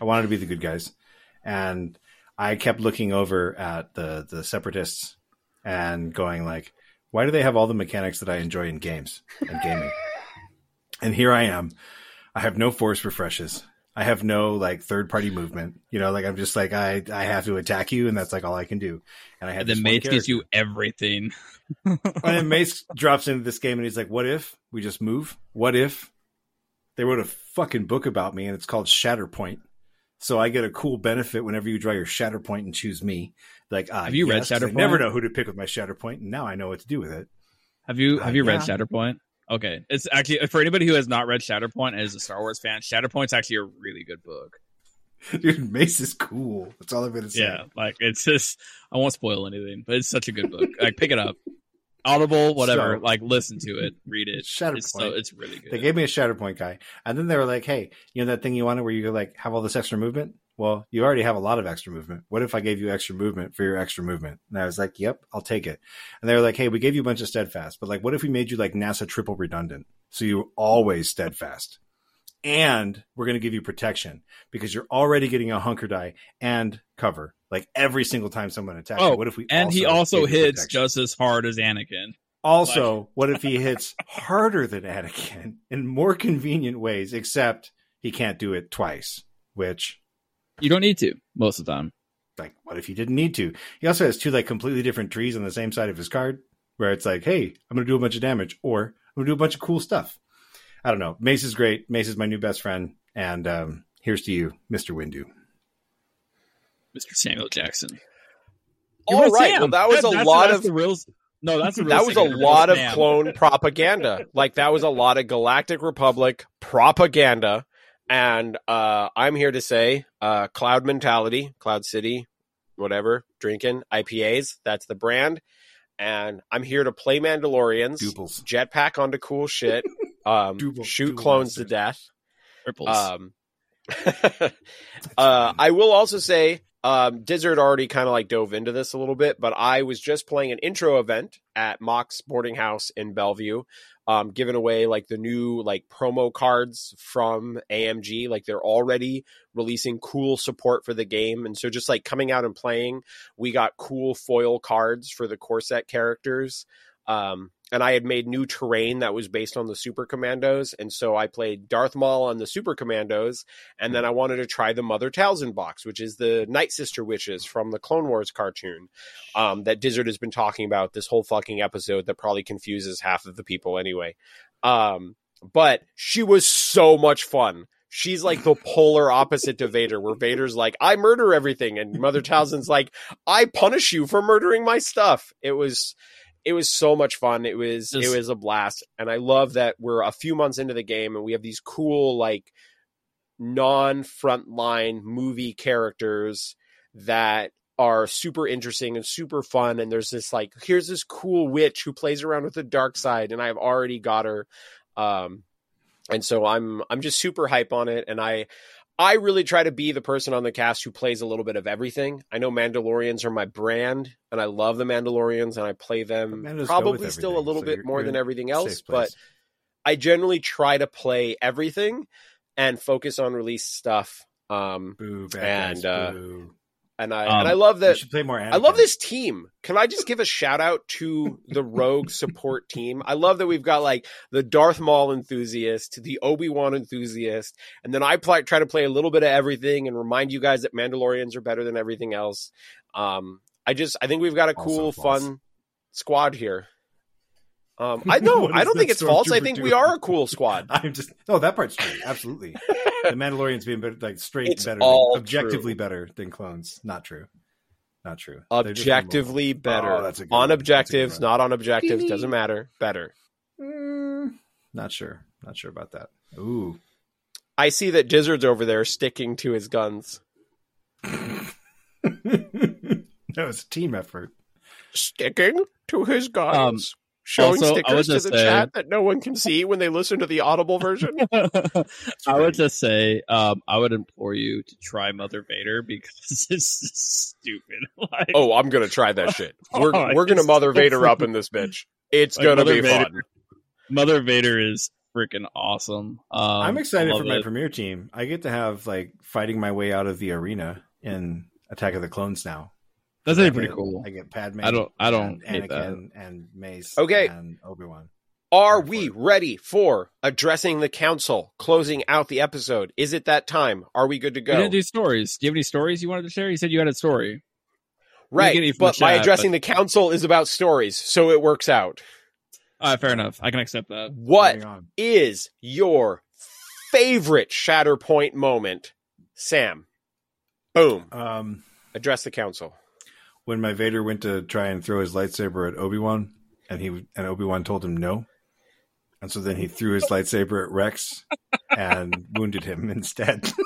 I wanted to be the good guys. And I kept looking over at the the separatists and going like, why do they have all the mechanics that I enjoy in games and gaming? and here I am. I have no force refreshes. I have no like third party movement. You know, like I'm just like I I have to attack you, and that's like all I can do. And I had And then this one Mace gives you everything. (laughs) And then Mace drops into this game and he's like, "What if we just move? What if they wrote a fucking book about me, and it's called Shatterpoint. So I get a cool benefit whenever you draw your Shatterpoint and choose me. Like, ah, Have you read yes, 'cause I Shatterpoint? never know who to pick with my Shatterpoint, and now I know what to do with it. Have you Uh, have you read yeah. Shatterpoint? Okay, it's actually for anybody who has not read Shatterpoint and is a Star Wars fan. Shatterpoint's actually a really good book. Dude, Mace is cool. That's all I'm gonna say. Yeah, like it's just I won't spoil anything, but it's such a good book. Like pick it up, Audible, whatever. So- like listen to it, read it. Shatterpoint. It's so it's really good. They gave me a Shatterpoint guy, and then they were like, "Hey, you know that thing you wanted where you could like have all this extra movement? Well, you already have a lot of extra movement. What if I gave you extra movement for your extra movement?" And I was like, "Yep, I'll take it." And they were like, "Hey, we gave you a bunch of steadfast, but like, what if we made you like NASA triple redundant, so you always steadfast, and we're going to give you protection because you're already getting a hunker die and cover like every single time someone attacks. Oh, you. What if we and he also hits protection? just as hard as Anakin. Also, what if he hits harder than Anakin in more convenient ways, except he can't do it twice? Which, You don't need to most of the time. like, what if he didn't need to? He also has two like completely different trees on the same side of his card, where it's like, hey, I'm going to do a bunch of damage, or I'm going to do a bunch of cool stuff. I don't know. Mace is great. Mace is my new best friend, and um, here's to you, Mister Windu. Mr. Samuel Jackson. All right. Right. Sam. Well, that was That- a lot that's of the real. No, that's the (laughs) real that was a lot of clone propaganda. Like that was a lot of Galactic Republic propaganda. And uh, I'm here to say, uh, Cloud Mentality, Cloud City, whatever, drinking IPAs. That's the brand. And I'm here to play Mandalorians, Duples. jetpack onto cool shit, um, (laughs) Double- shoot double clones to death. Ripples. Um, (laughs) uh, I will also say, um, Dizzard already kind of like dove into this a little bit, but I was just playing an intro event at Mox Boarding House in Bellevue, um, giving away like the new like promo cards from AMG. Like they're already releasing cool support for the game, and so just like coming out and playing, we got cool foil cards for the core set characters. Um, and I had made new terrain that was based on the Super Commandos, and so I played Darth Maul on the Super Commandos, and then I wanted to try the Mother Talzin box, which is the Night Sister witches from the Clone Wars cartoon um, that Dizzard has been talking about this whole fucking episode. That probably confuses half of the people anyway. Um, but she was so much fun. She's like the polar opposite to Vader, where Vader's like, I murder everything, and Mother Talzin's like, I punish you for murdering my stuff. It was it was so much fun. It was Just- it was a blast, and I love that we're a few months into the game and we have these cool like non frontline movie characters that are super interesting and super fun. And there's this like here's this cool witch who plays around with the dark side, and I've already got her. Um, and so I'm I'm just super hype on it, and I I really try to be the person on the cast who plays a little bit of everything. I know Mandalorians are my brand, and I love the Mandalorians, and I play them But Mandos go probably still a little so bit you're- more you're than everything else. But. I generally try to play everything and focus on release stuff. Um, Boo, And, uh, boo. And I Um, and I love that. should play more. I love this team. Can I just give a shout out to the Rogue support team? I love that we've got like the Darth Maul enthusiast, the Obi Wan enthusiast, and then I play, try to play a little bit of everything and remind you guys that Mandalorians are better than everything else. Um, I just I think we've got a cool, fun squad here. Um, (laughs) I know I don't think it's false. I stormtrooper think we are a cool squad. (laughs) I'm just no, that part's true. Absolutely, the Mandalorians being better, like straight It's better, all than, objectively true. better than clones. Not true. Not true. They're just normal. Objectively better. Oh, that's a good on one. That's a good objectives, not on objectives. Doesn't matter. Better. Mm, not sure. Not sure about that. Ooh. I see that Dizzard's over there sticking to his guns. (laughs) that was a team effort. Sticking to his guns. Um, Showing also, stickers to the say- chat that no one can see when they listen to the audible version. (laughs) I would just say, um, I would implore you to try Mother Vader because (laughs) it's just stupid. (laughs) Like, oh, I'm gonna try that shit. We're Oh, we're gonna Mother Vader up in this bitch. It's Like, gonna Mother be Vader- fun. Mother Vader is freaking awesome. Um, I'm excited for love my it. premiere team. I get to have like fighting my way out of the arena in Attack of the Clones now. That's actually pretty cool. I get Padme. I don't- I don't and hate that. Anakin and Mace. Okay. and Obi Wan. Are we ready for addressing the council, closing out the episode? Is it that time? Are we good to We go? didn't do stories. Do you have any stories you wanted to share? You said you had a story. right, get it from but the my chat, addressing the council is about stories, so it works out. All right, fair enough. I can accept that. What Moving on. is your favorite Shatterpoint moment, Sam. Boom. Um, Address the council. When my Vader went to try and throw his lightsaber at Obi Wan, and he and Obi Wan told him no, and so then he threw his lightsaber at Rex and (laughs) wounded him instead. (laughs)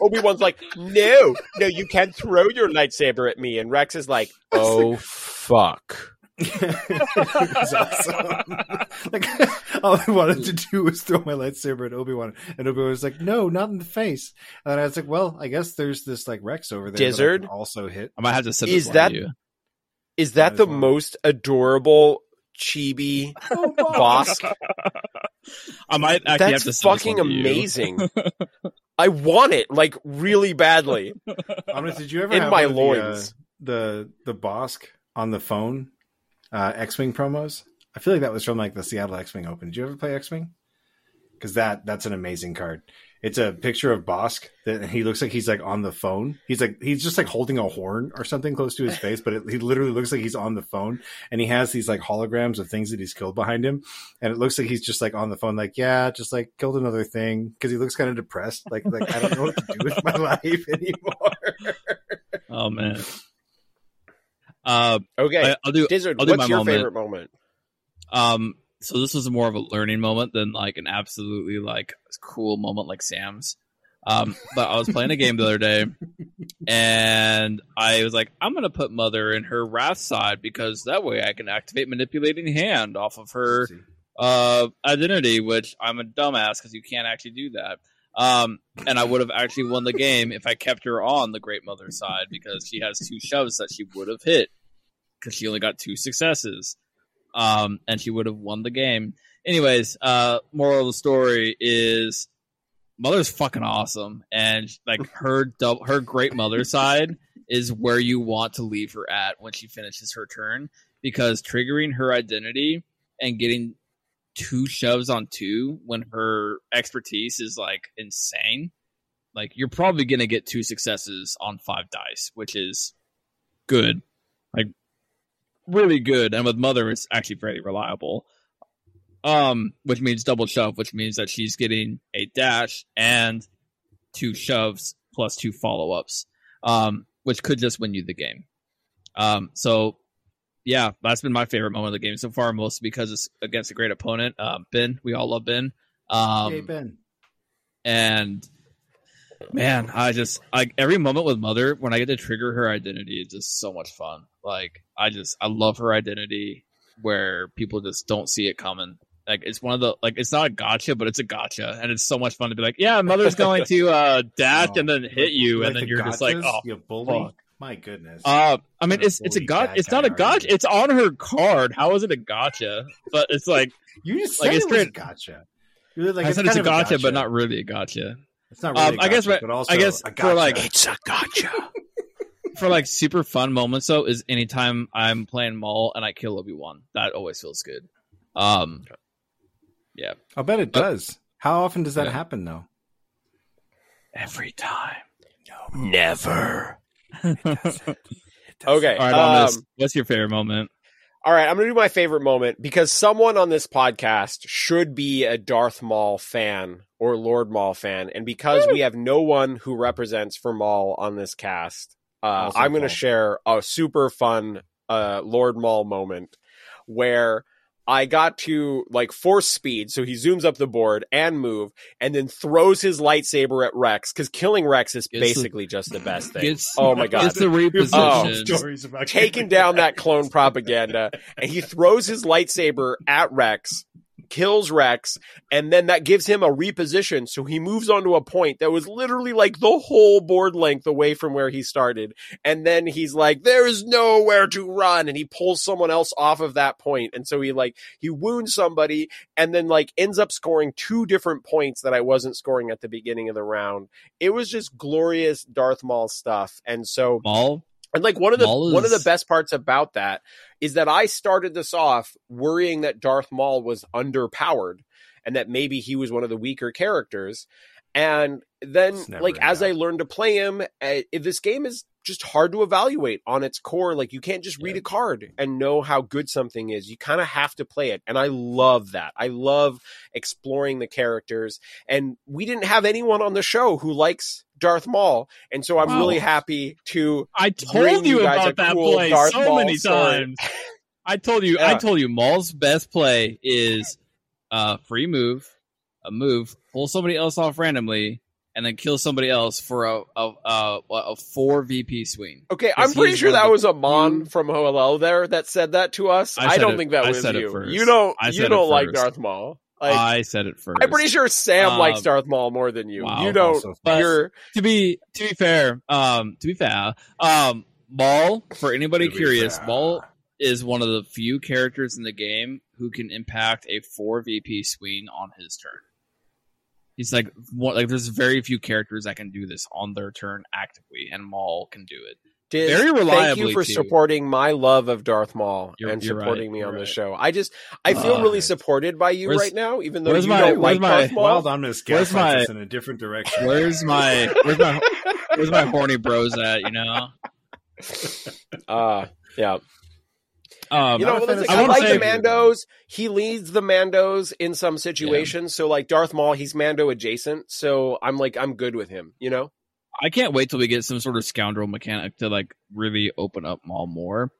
Obi Wan's like, no, no, you can't throw your lightsaber at me. And Rex is like, (laughs) oh, fuck. It was awesome. (laughs) like all I wanted to do was throw my lightsaber at Obi Wan, and Obi Wan was like, "No, not in the face." And I was like, "Well, I guess there's this like Rex over there." that I also hit. I might have to send Is this that- to you. Is that Might the well. most adorable chibi boss? I might actually have That's to send this fucking one to you. amazing. I want it like really badly Honest, did you ever in have my one of the, uh, loins. the the Bossk on the phone uh, X Wing promos? I feel like that was from like the Seattle X Wing Open. Did you ever play X Wing? Because that that's an amazing card. It's a picture of Bossk that he looks like he's like on the phone. He's like he's just like holding a horn or something close to his (laughs) face, but it, he literally looks like he's on the phone. And he has these like holograms of things that he's killed behind him, and it looks like he's just like on the phone, like yeah, just like killed another thing because he looks kind of depressed. Like like I don't know what to do with my (laughs) life anymore. Oh man. Uh, Okay, I, will do. Dizzard, I'll do what's my your moment. favorite moment? Um, so this was more of a learning moment than like an absolutely like cool moment like Sam's. Um, but I was playing a game the other day, and I was like, I'm gonna put Mother in her Wrath side because that way I can activate manipulating hand off of her uh, identity, which I'm a dumbass because you can't actually do that. Um, and I would have actually won the game if I kept her on the Great Mother side because she has two shoves that she would have hit because she only got two successes. Um, and she would have won the game. Anyways, uh, moral of the story is Mother's fucking awesome, and like her dub- her Great Mother side is where you want to leave her at when she finishes her turn because triggering her identity and getting two shoves on two when her expertise is like insane. Like you're probably gonna get two successes on five dice, which is good. Like really good. And with mother it's actually very reliable. Um, which means double shove, which means that she's getting a dash and two shoves plus two follow ups. Um, which could just win you the game. Um, so yeah, that's been my favorite moment of the game so far, mostly because it's against a great opponent. Uh, ben, we all love Ben. Um, Hey Ben. and man, I just like every moment with Mother when I get to trigger her identity is just so much fun. Like I just I love her identity where people just don't see it coming. Like it's one of the like it's not a gotcha, but it's a gotcha, and it's so much fun to be like, yeah, Mother's going to uh (laughs) dash Oh, and then hit you, Like and then the you're just like, oh. you bully. fuck. My goodness. Uh, I mean, it's it's a got it's not a gotcha. It's on her card. How is it a gotcha? But it's like (laughs) you just like, said it's a straight- gotcha. Like, I said it's a kind of gotcha, but not really a gotcha. It's not really. Um, a I guess gotcha, but also I guess a for, like- It's a gotcha. (laughs) for like super fun moments though is anytime I'm playing Maul and I kill Obi Wan. That always feels good. Um, yeah, I'll bet it does. How often does that Yeah. happen though? every time. No, never. (laughs) All Okay. right, on um, what's your favorite moment? All right, I'm going to do my favorite moment because someone on this podcast should be a Darth Maul fan or Lord Maul fan, and because we have no one who represents for Maul on this cast, uh, I'm going to Paul. share a super fun uh, Lord Maul moment where I got to like force speed, so he zooms up the board and move, and then throws his lightsaber at Rex because killing Rex is Gets the- basically just the best thing. Gets, oh my god! it's the Oh. reposition. Stories about taking down that clone propaganda and he throws his lightsaber at Rex, kills Rex, and then that gives him a reposition. So he moves onto a point that was literally like the whole board length away from where he started. And then he's like, there is nowhere to run. And he pulls someone else off of that point. And so he like, he wounds somebody and then like ends up scoring two different points that I wasn't scoring at the beginning of the round. It was just glorious Darth Maul stuff. And so Maul. And like one of the Maul one of the best parts about that is that I started this off worrying that Darth Maul was underpowered and that maybe he was one of the weaker characters. And then, like, as doubt. I learned to play him, uh, this game is just hard to evaluate on its core. Like, you can't just read Yeah. a card and know how good something is. You kind of have to play it. And I love that. I love exploring the characters. And we didn't have anyone on the show who likes Darth Maul. And so I'm Wow. really happy to I told you you guys a about that cool play Darth so Maul many story. times. (laughs) I told you. I told you. Maul's best play is uh free move, a move, pull somebody else off randomly, and then kill somebody else for a a a, a four VP swing. Okay, I'm pretty sure that was Amon few- from OLL there that said that to us. I I, don't it- think that I was you. You don't. I you don't like. Darth Maul. Like, I said it first. I'm pretty sure Sam Um, likes Darth Maul more than you. wow. you don't. Also, you're to be to be fair, um, to be fair, um, Maul for anybody curious, fair. Maul is one of the few characters in the game who can impact a four VP swing on his turn. He's like one, like there's very few characters that can do this on their turn actively, and Maul can do it. Diz, Very Thank you for too. supporting my love of Darth Maul You're- and you're supporting right, me you're on the show. I just I feel Uh, really supported by you where's- right now, even though you my- don't like my- Darth Maul. Wild Omnis Where's gaslights my- in a different direction. Where's my where's my where's my horny bros at? You know, (laughs) Uh, yeah. um, you know, Not a I, I like say- the Mandos. He leads the Mandos in some situations. So, like Darth Maul, he's Mando adjacent. So I'm like, I'm good with him. You know? I can't wait till we get some sort of scoundrel mechanic to like really open up Maul more.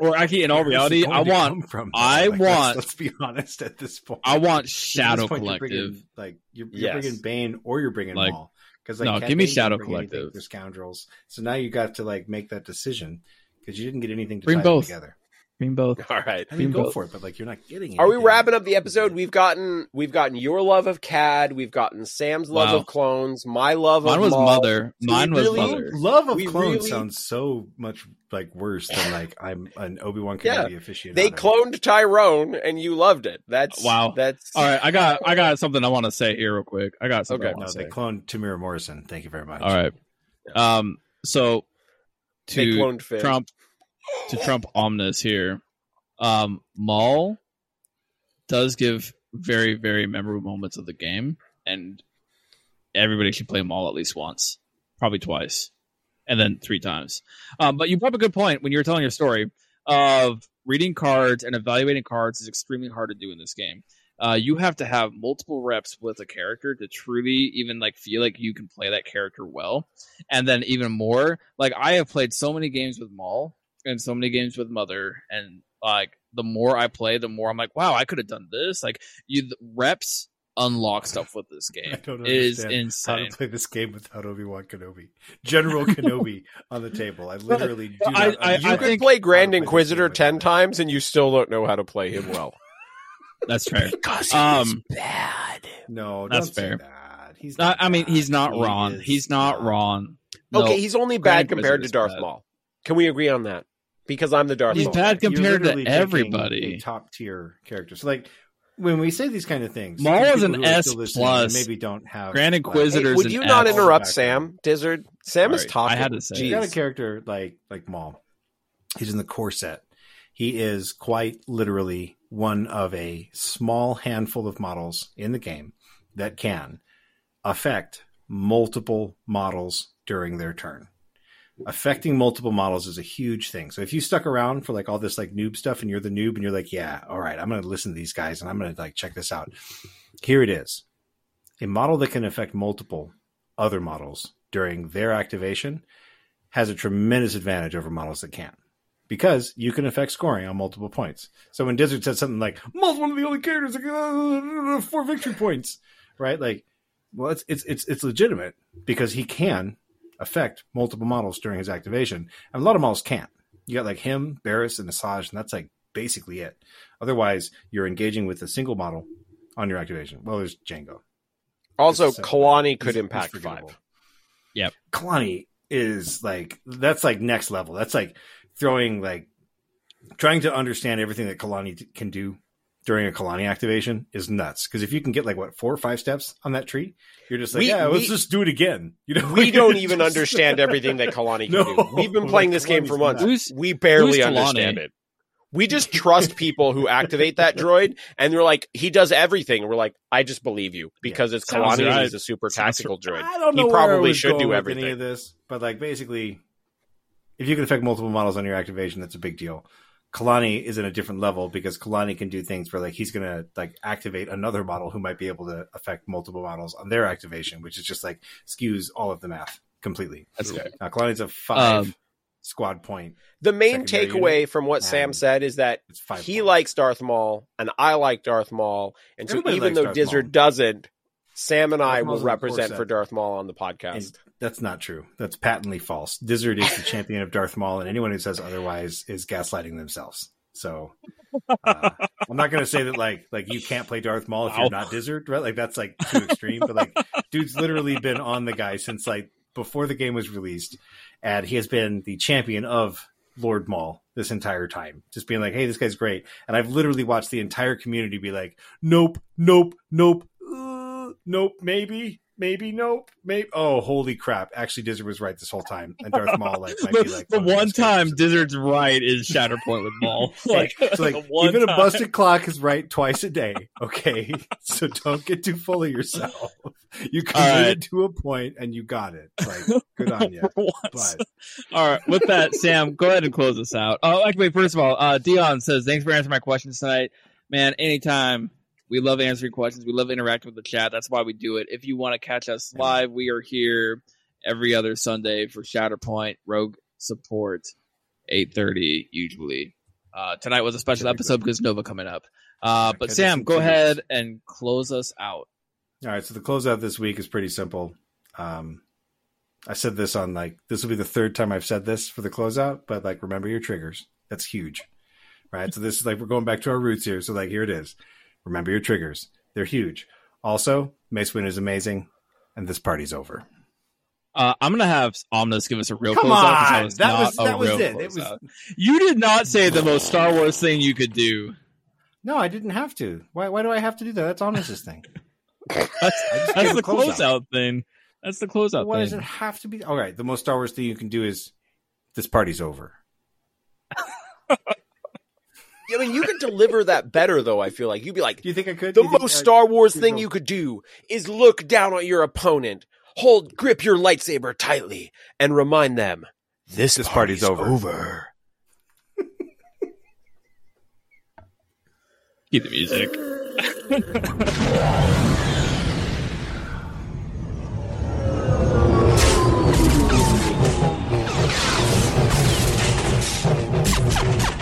Or actually, in all reality, I want from, though? I Like, let's- want- Let's, be honest. At this point, I want Shadow point, you're Collective. bringing, like you're, you're Yes. bringing Bane or you're bringing Like, Maul. Because like, no, Cat give me Bane Shadow Collective. for scoundrels. So now you got to like make that decision because you didn't get anything to Bring tie both. together. Bring both. All right. I mean, go both. for it, but like you're not getting. Are we wrapping up the episode? We've gotten we've gotten your love of Cad, we've gotten Sam's love Wow. of clones, my love Mine of was Maul. Mother. Do we Mine was really- Mother. Love of We clones really- sounds so much like worse than like I'm an Obi Wan Yeah. Kenobi aficionado. They cloned Tyrone and you loved it. That's Wow. That's All right, I got I got something I want to say here real quick. I got something Okay. I No, want to they say. cloned Temuera Morrison. Thank you very much. All right. Um. So They to cloned Finn. Trump to Trump Omnis here. Um, Maul does give very very memorable moments of the game, and everybody should play Maul at least once, probably twice, and then three times. Um, but you brought up a good point when you were telling your story of reading cards and evaluating cards is extremely hard to do in this game. Uh, you have to have multiple reps with a character to truly even like feel like you can play that character well, and then even more like I have played so many games with Maul and so many games with Mother, and like the more I play, the more I'm like, wow, I could have done this. Like you reps unlock stuff with this (laughs) game. I don't It is understand how insane. to play this game without Obi Wan Kenobi, General (laughs) Kenobi on the table. I literally do I- not. I- You I could play Grand to play Inquisitor ten without times and you still don't know how to play him well. (laughs) That's fair. Because Um, bad. No, That's don't say fair. that. He's not I mean, he's not He Ron. He's not Ron. No, Okay, he's only Grand bad compared to Darth bad. Maul. Can we agree on that? Because I'm the Darth He's Maul. bad compared to literally taking everybody. a top tier character. So like when we say these kind of things, Maul is an who S still listening and plus. Maybe don't have Grand like, Inquisitor- Hey, would and you not Fs. interrupt Background. Sam Dizzard? Sam is Sorry, talking. I had to say it. you got a character like like Maul. He's in the core set. He is quite literally one of a small handful of models in the game that can affect multiple models during their turn. Affecting multiple models is a huge thing. So if you stuck around for like all this like noob stuff and you're the noob and you're like, yeah, all right, I'm going to listen to these guys and I'm going to like check this out. Here it is. A model that can affect multiple other models during their activation has a tremendous advantage over models that can't because you can affect scoring on multiple points. So when Dizzard said something like "Maul's one of the only characters that can uh, four victory points," right? Like, well, it's it's it's it's legitimate because he can affect multiple models during his activation, and a lot of models can't. You got like him, Barris, and Asajj, and that's like basically it. Otherwise, you're engaging with a single model on your activation. Well, there's Jango. Also, So, uh, Kalani could He's- impact he's five. forgettable. Yep. Kalani is like that's like next level. That's like throwing like trying to understand everything that Kalani t- can do during a Kalani activation is nuts. Because if you can get like what four or five steps on that tree, you're just like, We- yeah, let's just do it again. You know, We don't (laughs) even just- understand (laughs) everything that Kalani can No, do. We've been (laughs) playing like, this game for months. Who's- we barely who's understand it. We just trust people who activate that droid, and they're like, he does everything. We're like, I just believe you because it's Sounds Kalani right. he's a super Sounds tactical droid. I don't know. where I probably should do everything. Any of this, but like basically, if you can affect multiple models on your activation, that's a big deal. Kalani is in a different level because Kalani can do things where like he's gonna like activate another model who might be able to affect multiple models on their activation, which is just like skews all of the math completely. That's good. Now Kalani's a five Um, squad point. The main takeaway unit, from what Sam said is that he points. likes Darth Maul and I like Darth Maul, and so even though Darth Dizzard Maul. doesn't, Sam and I will Maul's in the core represent for Darth Maul on the And podcast. that's not true. That's patently false. Dizzard is the champion of Darth Maul, and anyone who says otherwise is gaslighting themselves. So uh, I'm not going to say that like like you can't play Darth Maul if Wow. you're not Dizzard, right? Like that's like too extreme. but like, dude's literally been on the guy since like before the game was released, and he has been the champion of Lord Maul this entire time. Just being like, hey, this guy's great, and I've literally watched the entire community be like, nope, nope, nope, nope, maybe. Maybe nope. Maybe oh holy crap! Actually, Dizzard was right this whole time, and Darth Maul like might be the, like the one of one those time. Dizzard's right is Shatterpoint with Maul. (laughs) like, So like (laughs) the one even a busted clock is right twice a day. Okay, (laughs) so don't get too full of yourself. You committed right. to a point and you got it. Like good on you. But All right, with that, Sam, go ahead and close us out. Oh, actually, first of all, uh, Dion says, "Thanks for answering my questions tonight, man. Anytime. We love answering questions. We love interacting with the chat. That's why we do it. If you want to catch us live, we are here every other Sunday for Shatterpoint Rogue Support, eight thirty usually. Uh, tonight was a special go. episode because Nova coming up. Uh, but us Sam, go ahead and close us out. all right, so the closeout this week is pretty simple. Um, I said this on like this will be the third time I've said this for the closeout, but like remember your triggers. That's huge, right? So this is like we're going back to our roots here. So like here it is. Remember your triggers. They're huge. Also, Mace Windu is amazing, and this party's over. Uh, I'm gonna have Omnis give us a real Come closeout. 'cause on, was that was a that was it. It was. You did not say the most Star Wars thing you could do. no, I didn't have to. Why? Why do I have to do that? That's Omnis's thing. (laughs) That's, that's the a closeout. closeout thing. That's the closeout thing. Why does it have to be? All right, the most Star Wars thing you can do is this party's over. (laughs) I mean, you could deliver that better, though. I feel like you'd be like, Do you think I could? the Do you think most Star Wars you thing go- you could do is look down at your opponent, hold, grip your lightsaber tightly, and remind them this, This party's over." over. Keep the music. (laughs)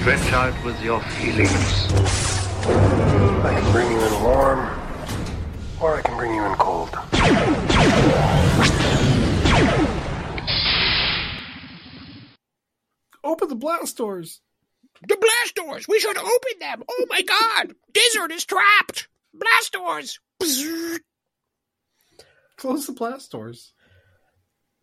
Stretch out with your feelings. I can bring you in warm, or I can bring you in cold. Open the blast doors. The blast doors! We should open them! Oh my god! Dizzard is trapped! Blast doors! Close the blast doors.